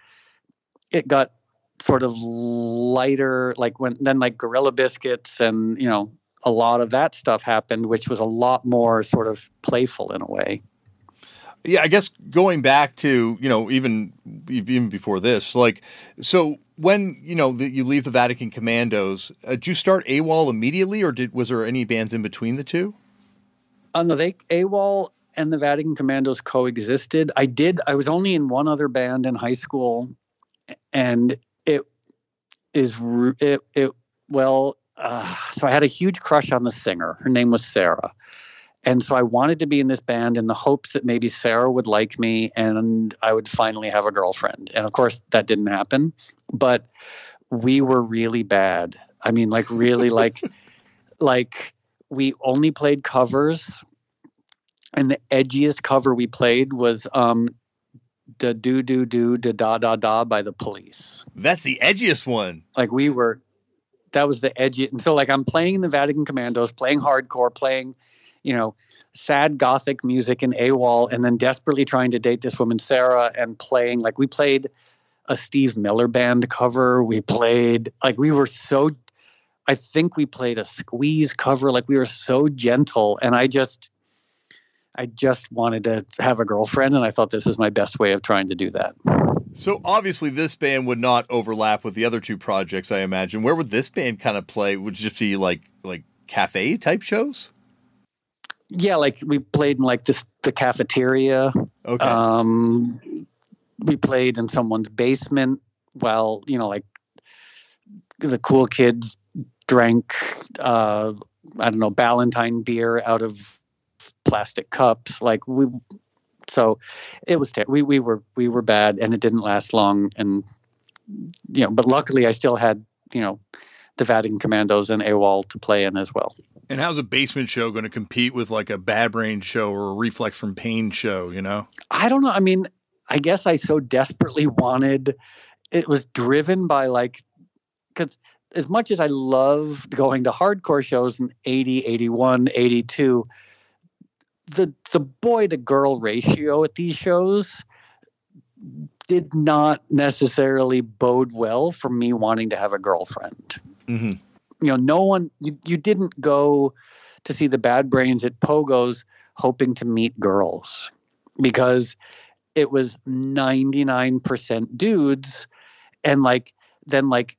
it got sort of lighter like when then like gorilla biscuits and you know a lot of that stuff happened which was a lot more sort of playful in a way yeah i guess going back to you know even even before this like so when you know you leave the vatican commandos uh, did you start awol immediately or did was there any bands in between the two? Uh, no they awol and the vatican commandos coexisted. I did i was only in one other band in high school and it is it it well uh, so i had a huge crush on the singer. Her name was sarah and so i wanted to be in this band in the hopes that maybe sarah would like me and i would finally have a girlfriend and of course that didn't happen but we were really bad i mean like really <laughs> like like we only played covers and the edgiest cover we played was um da do do do da da da da by the police. That's the edgiest one. Like we were, that was the edgy. And so like I'm playing in the Vatican Commandos, playing hardcore, playing, you know, sad gothic music in AWOL, and then desperately trying to date this woman Sarah and playing like we played a Steve Miller band cover. We played like we were so. I think we played a Squeeze cover. Like we were so gentle, and I just I just wanted to have a girlfriend, and I thought this was my best way of trying to do that. So obviously, this band would not overlap with the other two projects. I imagine. Where would this band kind of play? Would it just be like like cafe type shows? Yeah, like we played in like just the cafeteria. Okay. Um, we played in someone's basement while you know like the cool kids drank uh, I don't know Ballantine beer out of plastic cups. Like we, so it was we we were we were bad, and it didn't last long. And you know, but luckily I still had you know the Vatican Commandos and AWOL to play in as well. And how's a basement show going to compete with like a Bad Brain show or a Reflex from Pain show? You know, I don't know. I mean, I guess I so desperately wanted. It was driven by like because as much as I loved going to hardcore shows in 80, 81, 82, the the boy to girl ratio at these shows did not necessarily bode well for me wanting to have a girlfriend. Mm-hmm. You know, no one you, you didn't go to see the Bad Brains at Pogo's hoping to meet girls because it was 99% dudes and like then like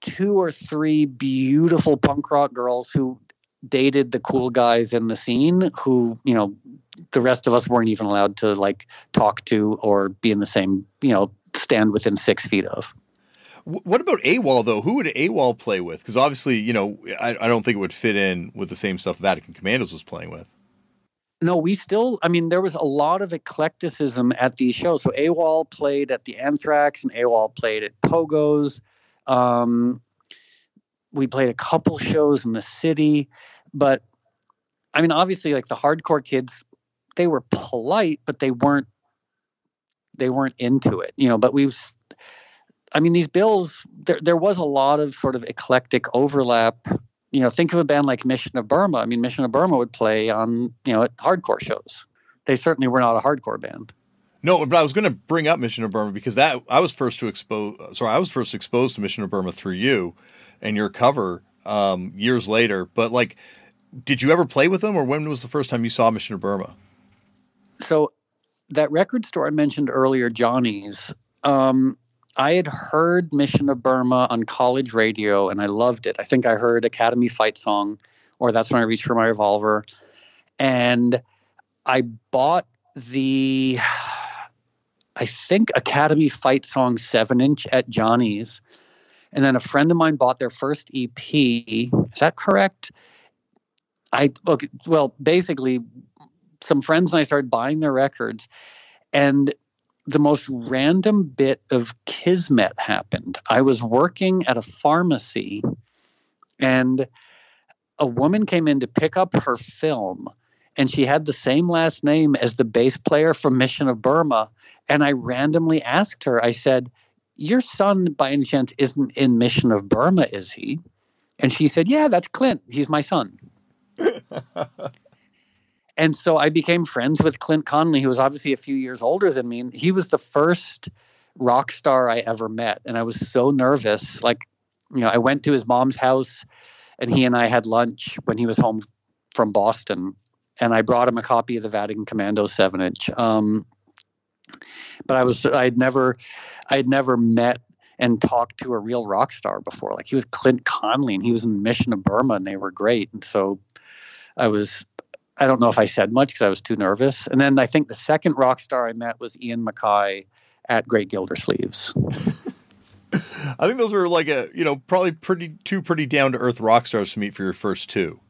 two or three beautiful punk rock girls who dated the cool guys in the scene who you know the rest of us weren't even allowed to like talk to or be in the same you know stand within six feet of what about AWOL though? Who would AWOL play with? Because obviously, you know, I, I, don't think it would fit in with the same stuff Vatican Commandos was playing with. No, we still. I mean, there was a lot of eclecticism at these shows. So AWOL played at the Anthrax, and AWOL played at Pogo's. Um, we played a couple shows in the city. But I mean, obviously, like the hardcore kids, they were polite, but they weren't they weren't into it, you know. But we, I mean, these bills, there there was a lot of sort of eclectic overlap. You know, think of a band like Mission of Burma. I mean, Mission of Burma would play on you know at hardcore shows. They certainly were not a hardcore band. No, but I was going to bring up Mission of Burma because that I was first to expose. Sorry, I was first exposed to Mission of Burma through you and your cover um, years later. But like, did you ever play with them, or when was the first time you saw Mission of Burma? So, that record store I mentioned earlier, Johnny's. Um, I had heard Mission of Burma on college radio, and I loved it. I think I heard Academy Fight Song, or that's when I reached for my revolver, and I bought the. I think Academy Fight Song 7 inch at Johnny's. And then a friend of mine bought their first EP. Is that correct? I okay, well, basically, some friends and I started buying their records, and the most random bit of kismet happened. I was working at a pharmacy, and a woman came in to pick up her film, and she had the same last name as the bass player from Mission of Burma. And I randomly asked her, I said, Your son, by any chance, isn't in Mission of Burma, is he? And she said, Yeah, that's Clint. He's my son. <laughs> and so I became friends with Clint Conley, who was obviously a few years older than me. And he was the first rock star I ever met. And I was so nervous. Like, you know, I went to his mom's house and he and I had lunch when he was home from Boston. And I brought him a copy of the Vatican Commando 7 inch. Um, but I was, I'd never, I'd never met and talked to a real rock star before. Like he was Clint Conley and he was in Mission of Burma and they were great. And so I was, I don't know if I said much because I was too nervous. And then I think the second rock star I met was Ian MacKaye at Great Gildersleeves. <laughs> I think those were like a, you know, probably pretty two pretty down to earth rock stars to meet for your first two.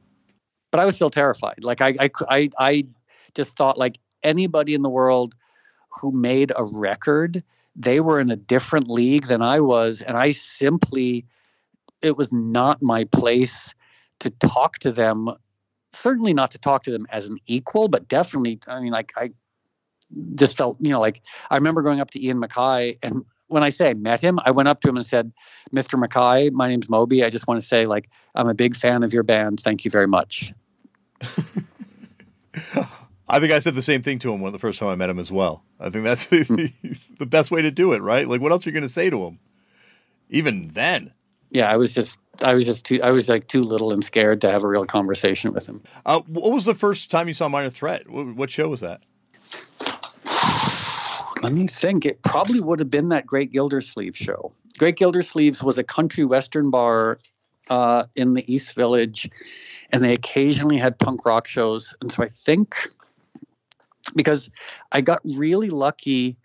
But I was still terrified. Like I, I, I, I just thought like anybody in the world who made a record, they were in a different league than I was, and I simply, it was not my place to talk to them. Certainly not to talk to them as an equal, but definitely, I mean, like I just felt, you know, like I remember going up to Ian MacKaye and when I say I met him, I went up to him and said, Mr. MacKaye, my name's Moby. I just want to say, like, I'm a big fan of your band. Thank you very much. I think I said the same thing to him when the first time I met him as well. I think that's the, <laughs> the best way to do it, right? Like, what else are you going to say to him? Even then. Yeah, I was just, I was just too, I was like too little and scared to have a real conversation with him. Uh, what was the first time you saw Minor Threat? What, what show was that? <sighs> Let me think. It probably would have been that Great Gildersleeve show. Great Gildersleeves was a country western bar uh, in the East Village, and they occasionally had punk rock shows. And so I think because I got really lucky.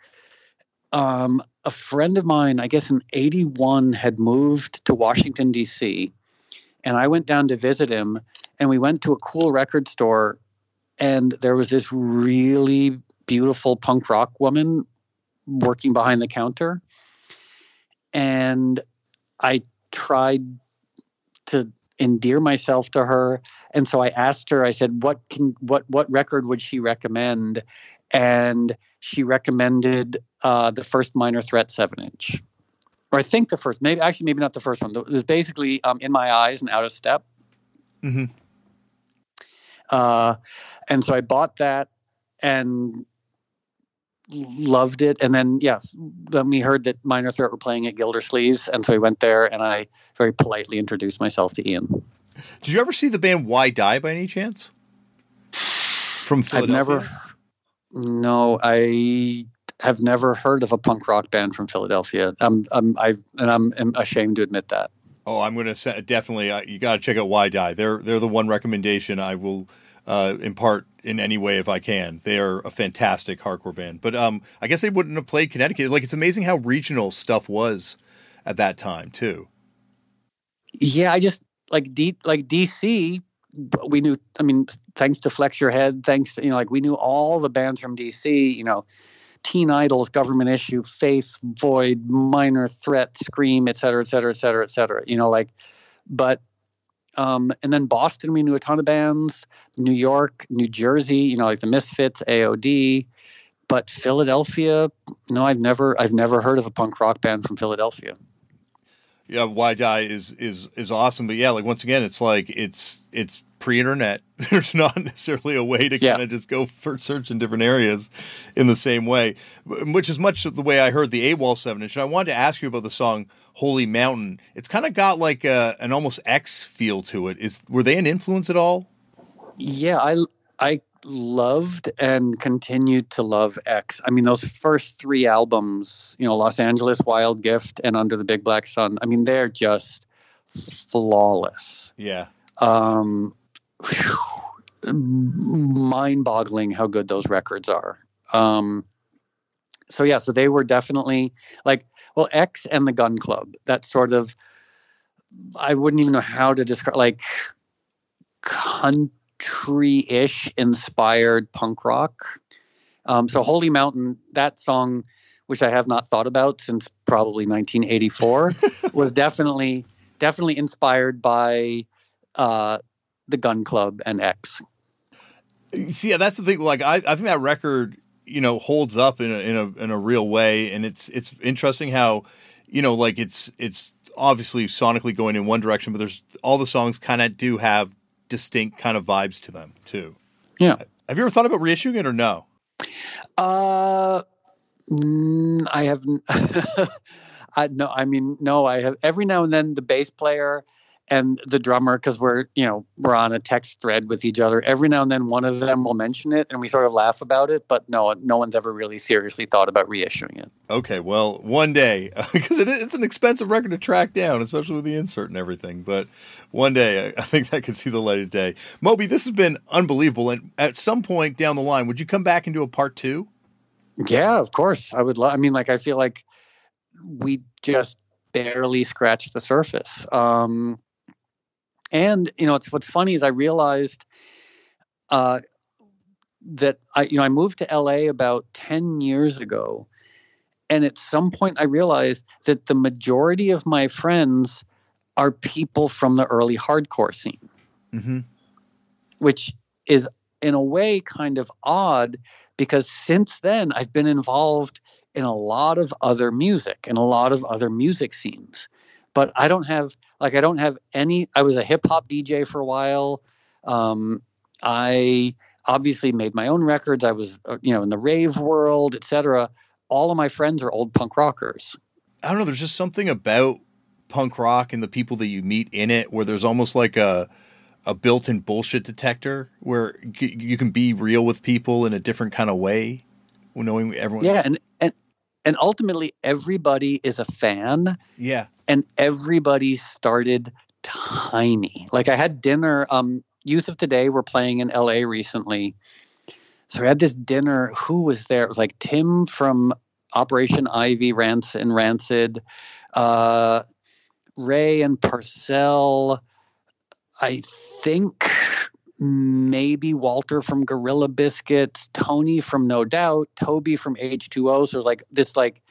Um, a friend of mine, I guess in 81, had moved to Washington, D.C., and I went down to visit him, and we went to a cool record store, and there was this really beautiful punk rock woman working behind the counter. And I tried to endear myself to her. And so I asked her, I said, what can what what record would she recommend? And she recommended uh, the first minor threat seven inch. Or I think the first, maybe actually maybe not the first one. It was basically um, in my eyes and out of step. Mm-hmm. Uh, and so I bought that and loved it. And then, yes, then we heard that Minor Threat were playing at Gildersleeves, and so we went there, and I very politely introduced myself to Ian. Did you ever see the band Why Die by any chance? From Philadelphia? I've never. No, I have never heard of a punk rock band from Philadelphia. I'm, I'm, I, and I'm, I'm ashamed to admit that. Oh, I'm going to say definitely. Uh, you got to check out Why Die. They're they're the one recommendation I will uh, impart in any way if I can. They are a fantastic hardcore band. But um, I guess they wouldn't have played Connecticut. Like it's amazing how regional stuff was at that time too. Yeah, I just like D like DC. We knew. I mean, thanks to Flex Your Head, thanks to you know, like we knew all the bands from DC. You know, Teen Idles Government Issue, Faith, Void, Minor Threat, Scream, et cetera, et cetera, et cetera, et cetera. You know, like, but um, and then Boston, we knew a ton of bands. New York, New Jersey, you know, like the Misfits, AOD. But Philadelphia, no, I've never, I've never heard of a punk rock band from Philadelphia. Yeah, Why Die is is is awesome, but yeah, like once again, it's like it's it's pre-internet. <laughs> There's not necessarily a way to yeah. kind of just go for search in different areas in the same way, which is much the way I heard the AWOL seven inch. And I wanted to ask you about the song Holy Mountain. It's kind of got like a, an almost X feel to it. Is were they an influence at all? Yeah, I I loved and continued to love X. I mean, those first three albums, you know, Los Angeles, Wild Gift, and Under the Big Black Sun. I mean, they're just flawless. Yeah. Um, mind-boggling how good those records are. Um, so yeah, so they were definitely like well, X and the Gun Club. That sort of I wouldn't even know how to describe like country-ish inspired punk rock. Um, so Holy Mountain, that song, which I have not thought about since probably 1984, <laughs> was definitely definitely inspired by uh, the Gun Club and X. See, yeah, that's the thing. Like, I, I think that record you know holds up in a in a in a real way, and it's it's interesting how you know like it's it's obviously sonically going in one direction, but there's all the songs kind of do have distinct kind of vibes to them too. Yeah. Have you ever thought about reissuing it or no? Uh, mm, I have. <laughs> I no. I mean, no. I have every now and then the bass player and the drummer because we're you know we're on a text thread with each other. Every now and then one of them will mention it and we sort of laugh about it but no no one's ever really seriously thought about reissuing it. Okay well one day <laughs> because it, it's an expensive record to track down especially with the insert and everything but one day i think <laughs> that could see the light of day. Moby this has been unbelievable and at some point down the line would you come back and do a part two? Yeah of course i would love i mean like i feel like we just barely scratched the surface. Um and you know, it's what's funny is I realized uh, that I you know I moved to LA about ten years ago, and at some point I realized that the majority of my friends are people from the early hardcore scene, mm-hmm. which is in a way kind of odd because since then I've been involved in a lot of other music and a lot of other music scenes, but I don't have like I don't have any. I was a hip hop DJ for a while. Um, I obviously made my own records. I was, uh, you know, in the rave world, etc. All of my friends are old punk rockers. I don't know. There's just something about punk rock and the people that you meet in it, where there's almost like a a built-in bullshit detector, where you can be real with people in a different kind of way, knowing everyone. Yeah, and and and ultimately everybody is a fan. Yeah and everybody started tiny. Like I had dinner. Um, Youth of Today were playing in L.A. recently, so I had this dinner. Who was there? It was like Tim from Operation Ivy, Rancid, and Rancid, uh, Ray and Porcell. I think maybe Walter from Gorilla Biscuits, Tony from No Doubt, Toby from H2O. So like this, like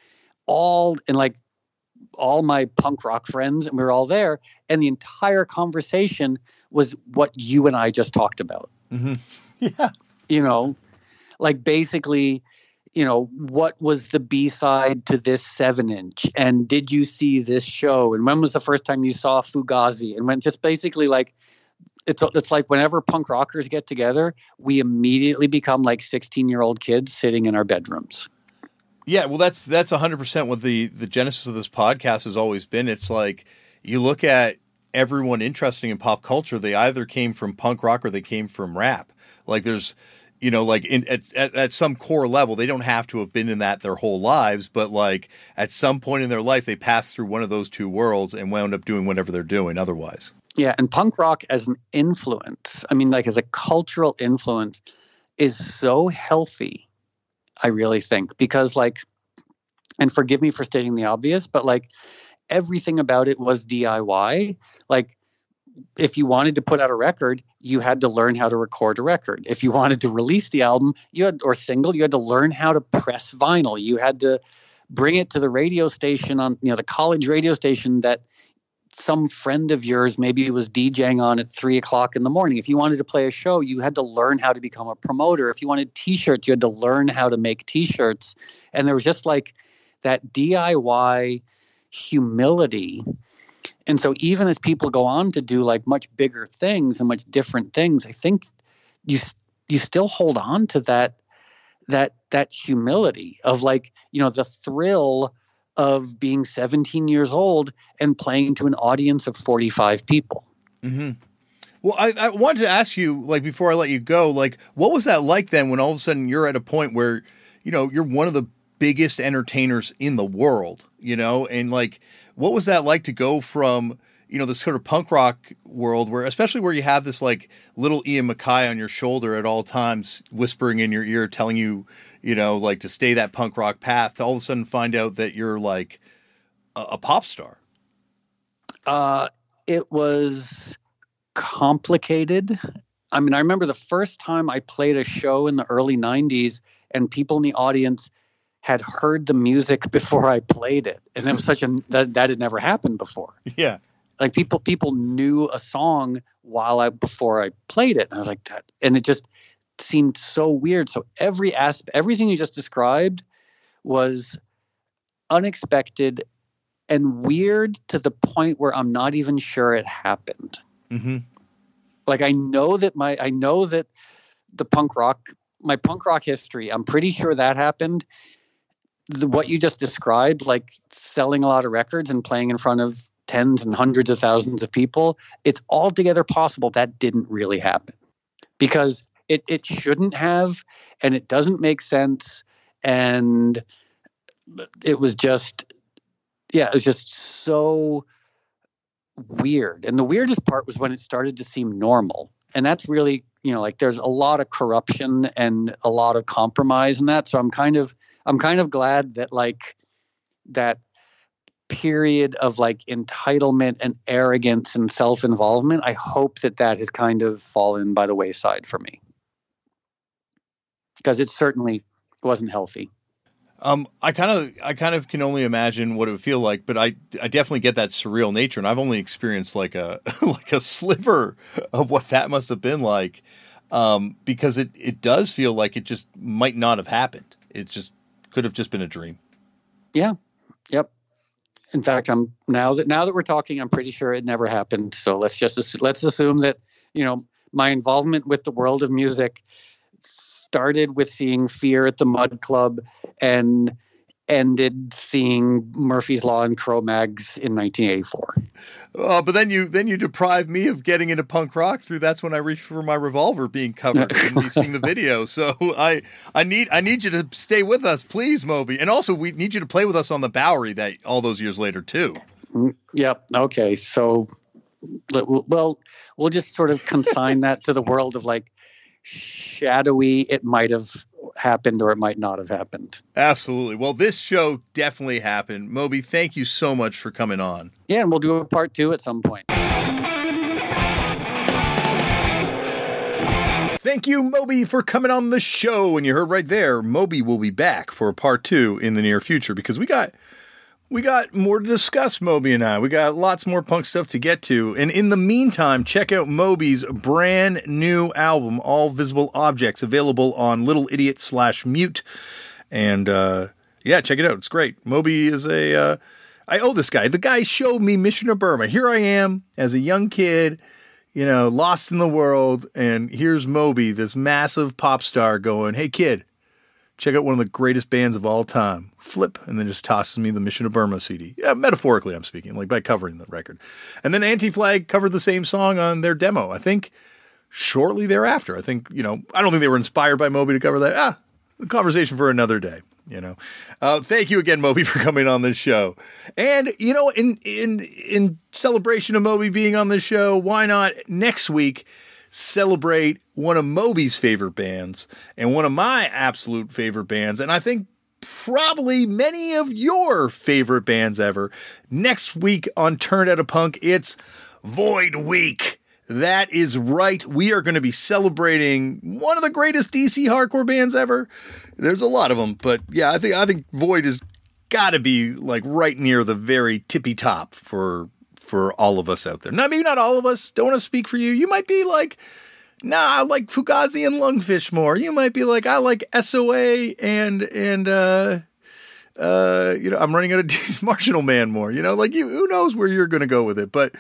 all and like all my punk rock friends and we were all there and the entire conversation was what you and i just talked about. Mm-hmm. <laughs> yeah. You know like basically you know what was the b-side to this seven inch and did you see this show? And when was the first time you saw fugazi? And when just basically like it's it's like whenever punk rockers get together we immediately become like 16 year old kids sitting in our bedrooms yeah, well, that's that's hundred percent what the the genesis of this podcast has always been. It's like you look at everyone interesting in pop culture; they either came from punk rock or they came from rap. Like there's, you know, like in, at, at at some core level, they don't have to have been in that their whole lives, but like at some point in their life, they passed through one of those two worlds and wound up doing whatever they're doing. Otherwise, yeah, and punk rock as an influence, I mean, like as a cultural influence, is so healthy I really think, because like, and forgive me for stating the obvious, but like everything about it was DIY. Like, if you wanted to put out a record, you had to learn how to record a record. If you wanted to release the album, you had or single, you had to learn how to press vinyl. You had to bring it to the radio station on you know the college radio station that some friend of yours maybe was DJing on at three o'clock in the morning. If you wanted to play a show, you had to learn how to become a promoter. If you wanted T-shirts, you had to learn how to make T-shirts. And there was just like that DIY humility. And so even as people go on to do like much bigger things and much different things, I think you you still hold on to that that that humility of like you know the thrill of being 17 years old and playing to an audience of 45 people. Mm-hmm. Well, I, I wanted to ask you, like, before I let you go, like, what was that like then when all of a sudden you're at a point where, you know, you're one of the biggest entertainers in the world, you know, and like, what was that like to go from, you know, this sort of punk rock world where, especially where you have this like little Ian MacKaye on your shoulder at all times, whispering in your ear, telling you, you know, like to stay that punk rock path, to all of a sudden find out that you're like a, a pop star? Uh, it was complicated. I mean, I remember the first time I played a show in the early 90s and people in the audience had heard the music <laughs> before I played it. And it was such a that, that had never happened before. <laughs> Yeah. Like people people knew a song while I before I played it. And I was like that and it just seemed so weird. So every aspect, everything you just described was unexpected and weird to the point where I'm not even sure it happened. Mm-hmm. Like I know that my I know that the punk rock my punk rock history. I'm pretty sure that happened. The, what you just described, like selling a lot of records and playing in front of tens and hundreds of thousands of people, it's altogether possible that didn't really happen because it, it shouldn't have and it doesn't make sense. And it was just, yeah, it was just so weird. And the weirdest part was when it started to seem normal. And that's really, you know, like there's a lot of corruption and a lot of compromise in that. So I'm kind of, I'm kind of glad that like that period of like entitlement and arrogance and self-involvement i hope that that has kind of fallen by the wayside for me because it certainly wasn't healthy um, I kind of, I kind of can only imagine what it would feel like, but I, I definitely get that surreal nature, and I've only experienced like a, <laughs> like a sliver of what that must have been like, um, because it, it does feel like it just might not have happened. It just could have just been a dream. Yeah. Yep. In fact, I'm now that now that we're talking, I'm pretty sure it never happened. So let's just let's assume that you know my involvement with the world of music started with seeing Fear at the Mud Club and ended seeing Murphy's Law and Cro-Mags in 1984. Uh, but then you then you deprive me of getting into punk rock through that's when I reached for my revolver being covered <laughs> and seeing the video. So I I need I need you to stay with us, please, Moby. And also we need you to play with us on the Bowery that all those years later too. Mm, yep. Okay. So well, we'll just sort of consign that to the world of like shadowy it might have happened or it might not have happened. Absolutely. Well, this show definitely happened. Moby, thank you so much for coming on. Yeah, and we'll do a part two at some point. Thank you, Moby, for coming on the show. And you heard right there, Moby will be back for a part two in the near future because we got we got more to discuss, Moby and I. We got lots more punk stuff to get to. And in the meantime, check out Moby's brand new album, All Visible Objects, available on Little Idiot slash Mute. And uh, yeah, check it out. It's great. Moby is a. Uh, I owe this guy. The guy showed me Mission of Burma. Here I am as a young kid, you know, lost in the world. And here's Moby, this massive pop star, going, hey, kid, check out one of the greatest bands of all time. Flip, and then just tosses me the Mission of Burma CD. Yeah, metaphorically, I'm speaking, like by covering the record. And then Anti Flag covered the same song on their demo. I think shortly thereafter. I think you know. I don't think they were inspired by Moby to cover that. Ah, conversation for another day. You know. Uh, thank you again, Moby, <laughs> for coming on this show. And you know, in in in celebration of Moby being on this show, why not next week? Celebrate one of Moby's favorite bands and one of my absolute favorite bands. And I think probably many of your favorite bands ever. Next week on Turned Out a Punk, it's Void Week. That is right. We are going to be celebrating one of the greatest DC hardcore bands ever. There's a lot of them, but yeah, I think I think Void has got to be like right near the very tippy top for for all of us out there. Not maybe not all of us. Don't want to speak for you. You might be like, nah, I like Fugazi and Lungfish more. You might be like, I like SOA and and uh uh, you know, I'm running out of <laughs> Marginal Man more. You know, like you, who knows where you're going to go with it? But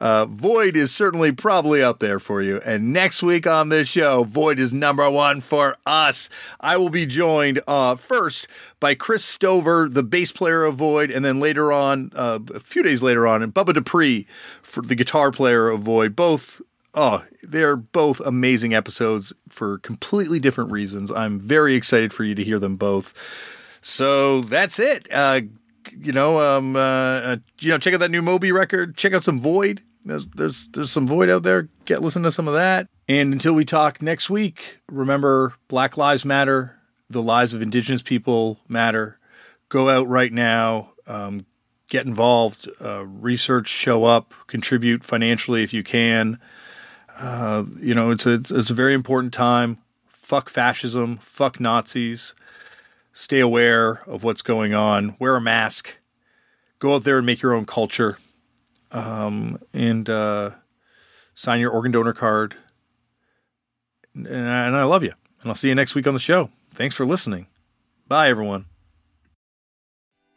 uh, Void is certainly probably up there for you. And next week on this show, Void is number one for us. I will be joined uh, first by Chris Stover, the bass player of Void, and then later on, uh, a few days later on, and Bubba Dupree, for the guitar player of Void. Both Oh, they're both amazing episodes for completely different reasons. I'm very excited for you to hear them both. So that's it. Uh, you know, um, uh, uh, you know, check out that new Moby record. Check out some Void. There's, there's there's some Void out there. Get listen to some of that. And until we talk next week, remember Black Lives Matter. The lives of Indigenous people matter. Go out right now. Um, get involved. Uh, research. Show up. Contribute financially if you can. Uh, you know, it's a, it's a very important time. Fuck fascism. Fuck Nazis stay aware of what's going on, wear a mask, go out there and make your own culture, um, and uh, sign your organ donor card. And, I love you. And I'll see you next week on the show. Thanks for listening. Bye, everyone.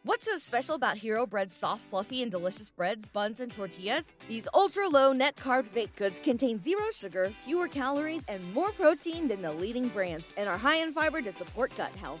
What's so special about Hero Bread's soft, fluffy, and delicious breads, buns, and tortillas? These ultra low net carb baked goods contain zero sugar, fewer calories, and more protein than the leading brands, and are high in fiber to support gut health.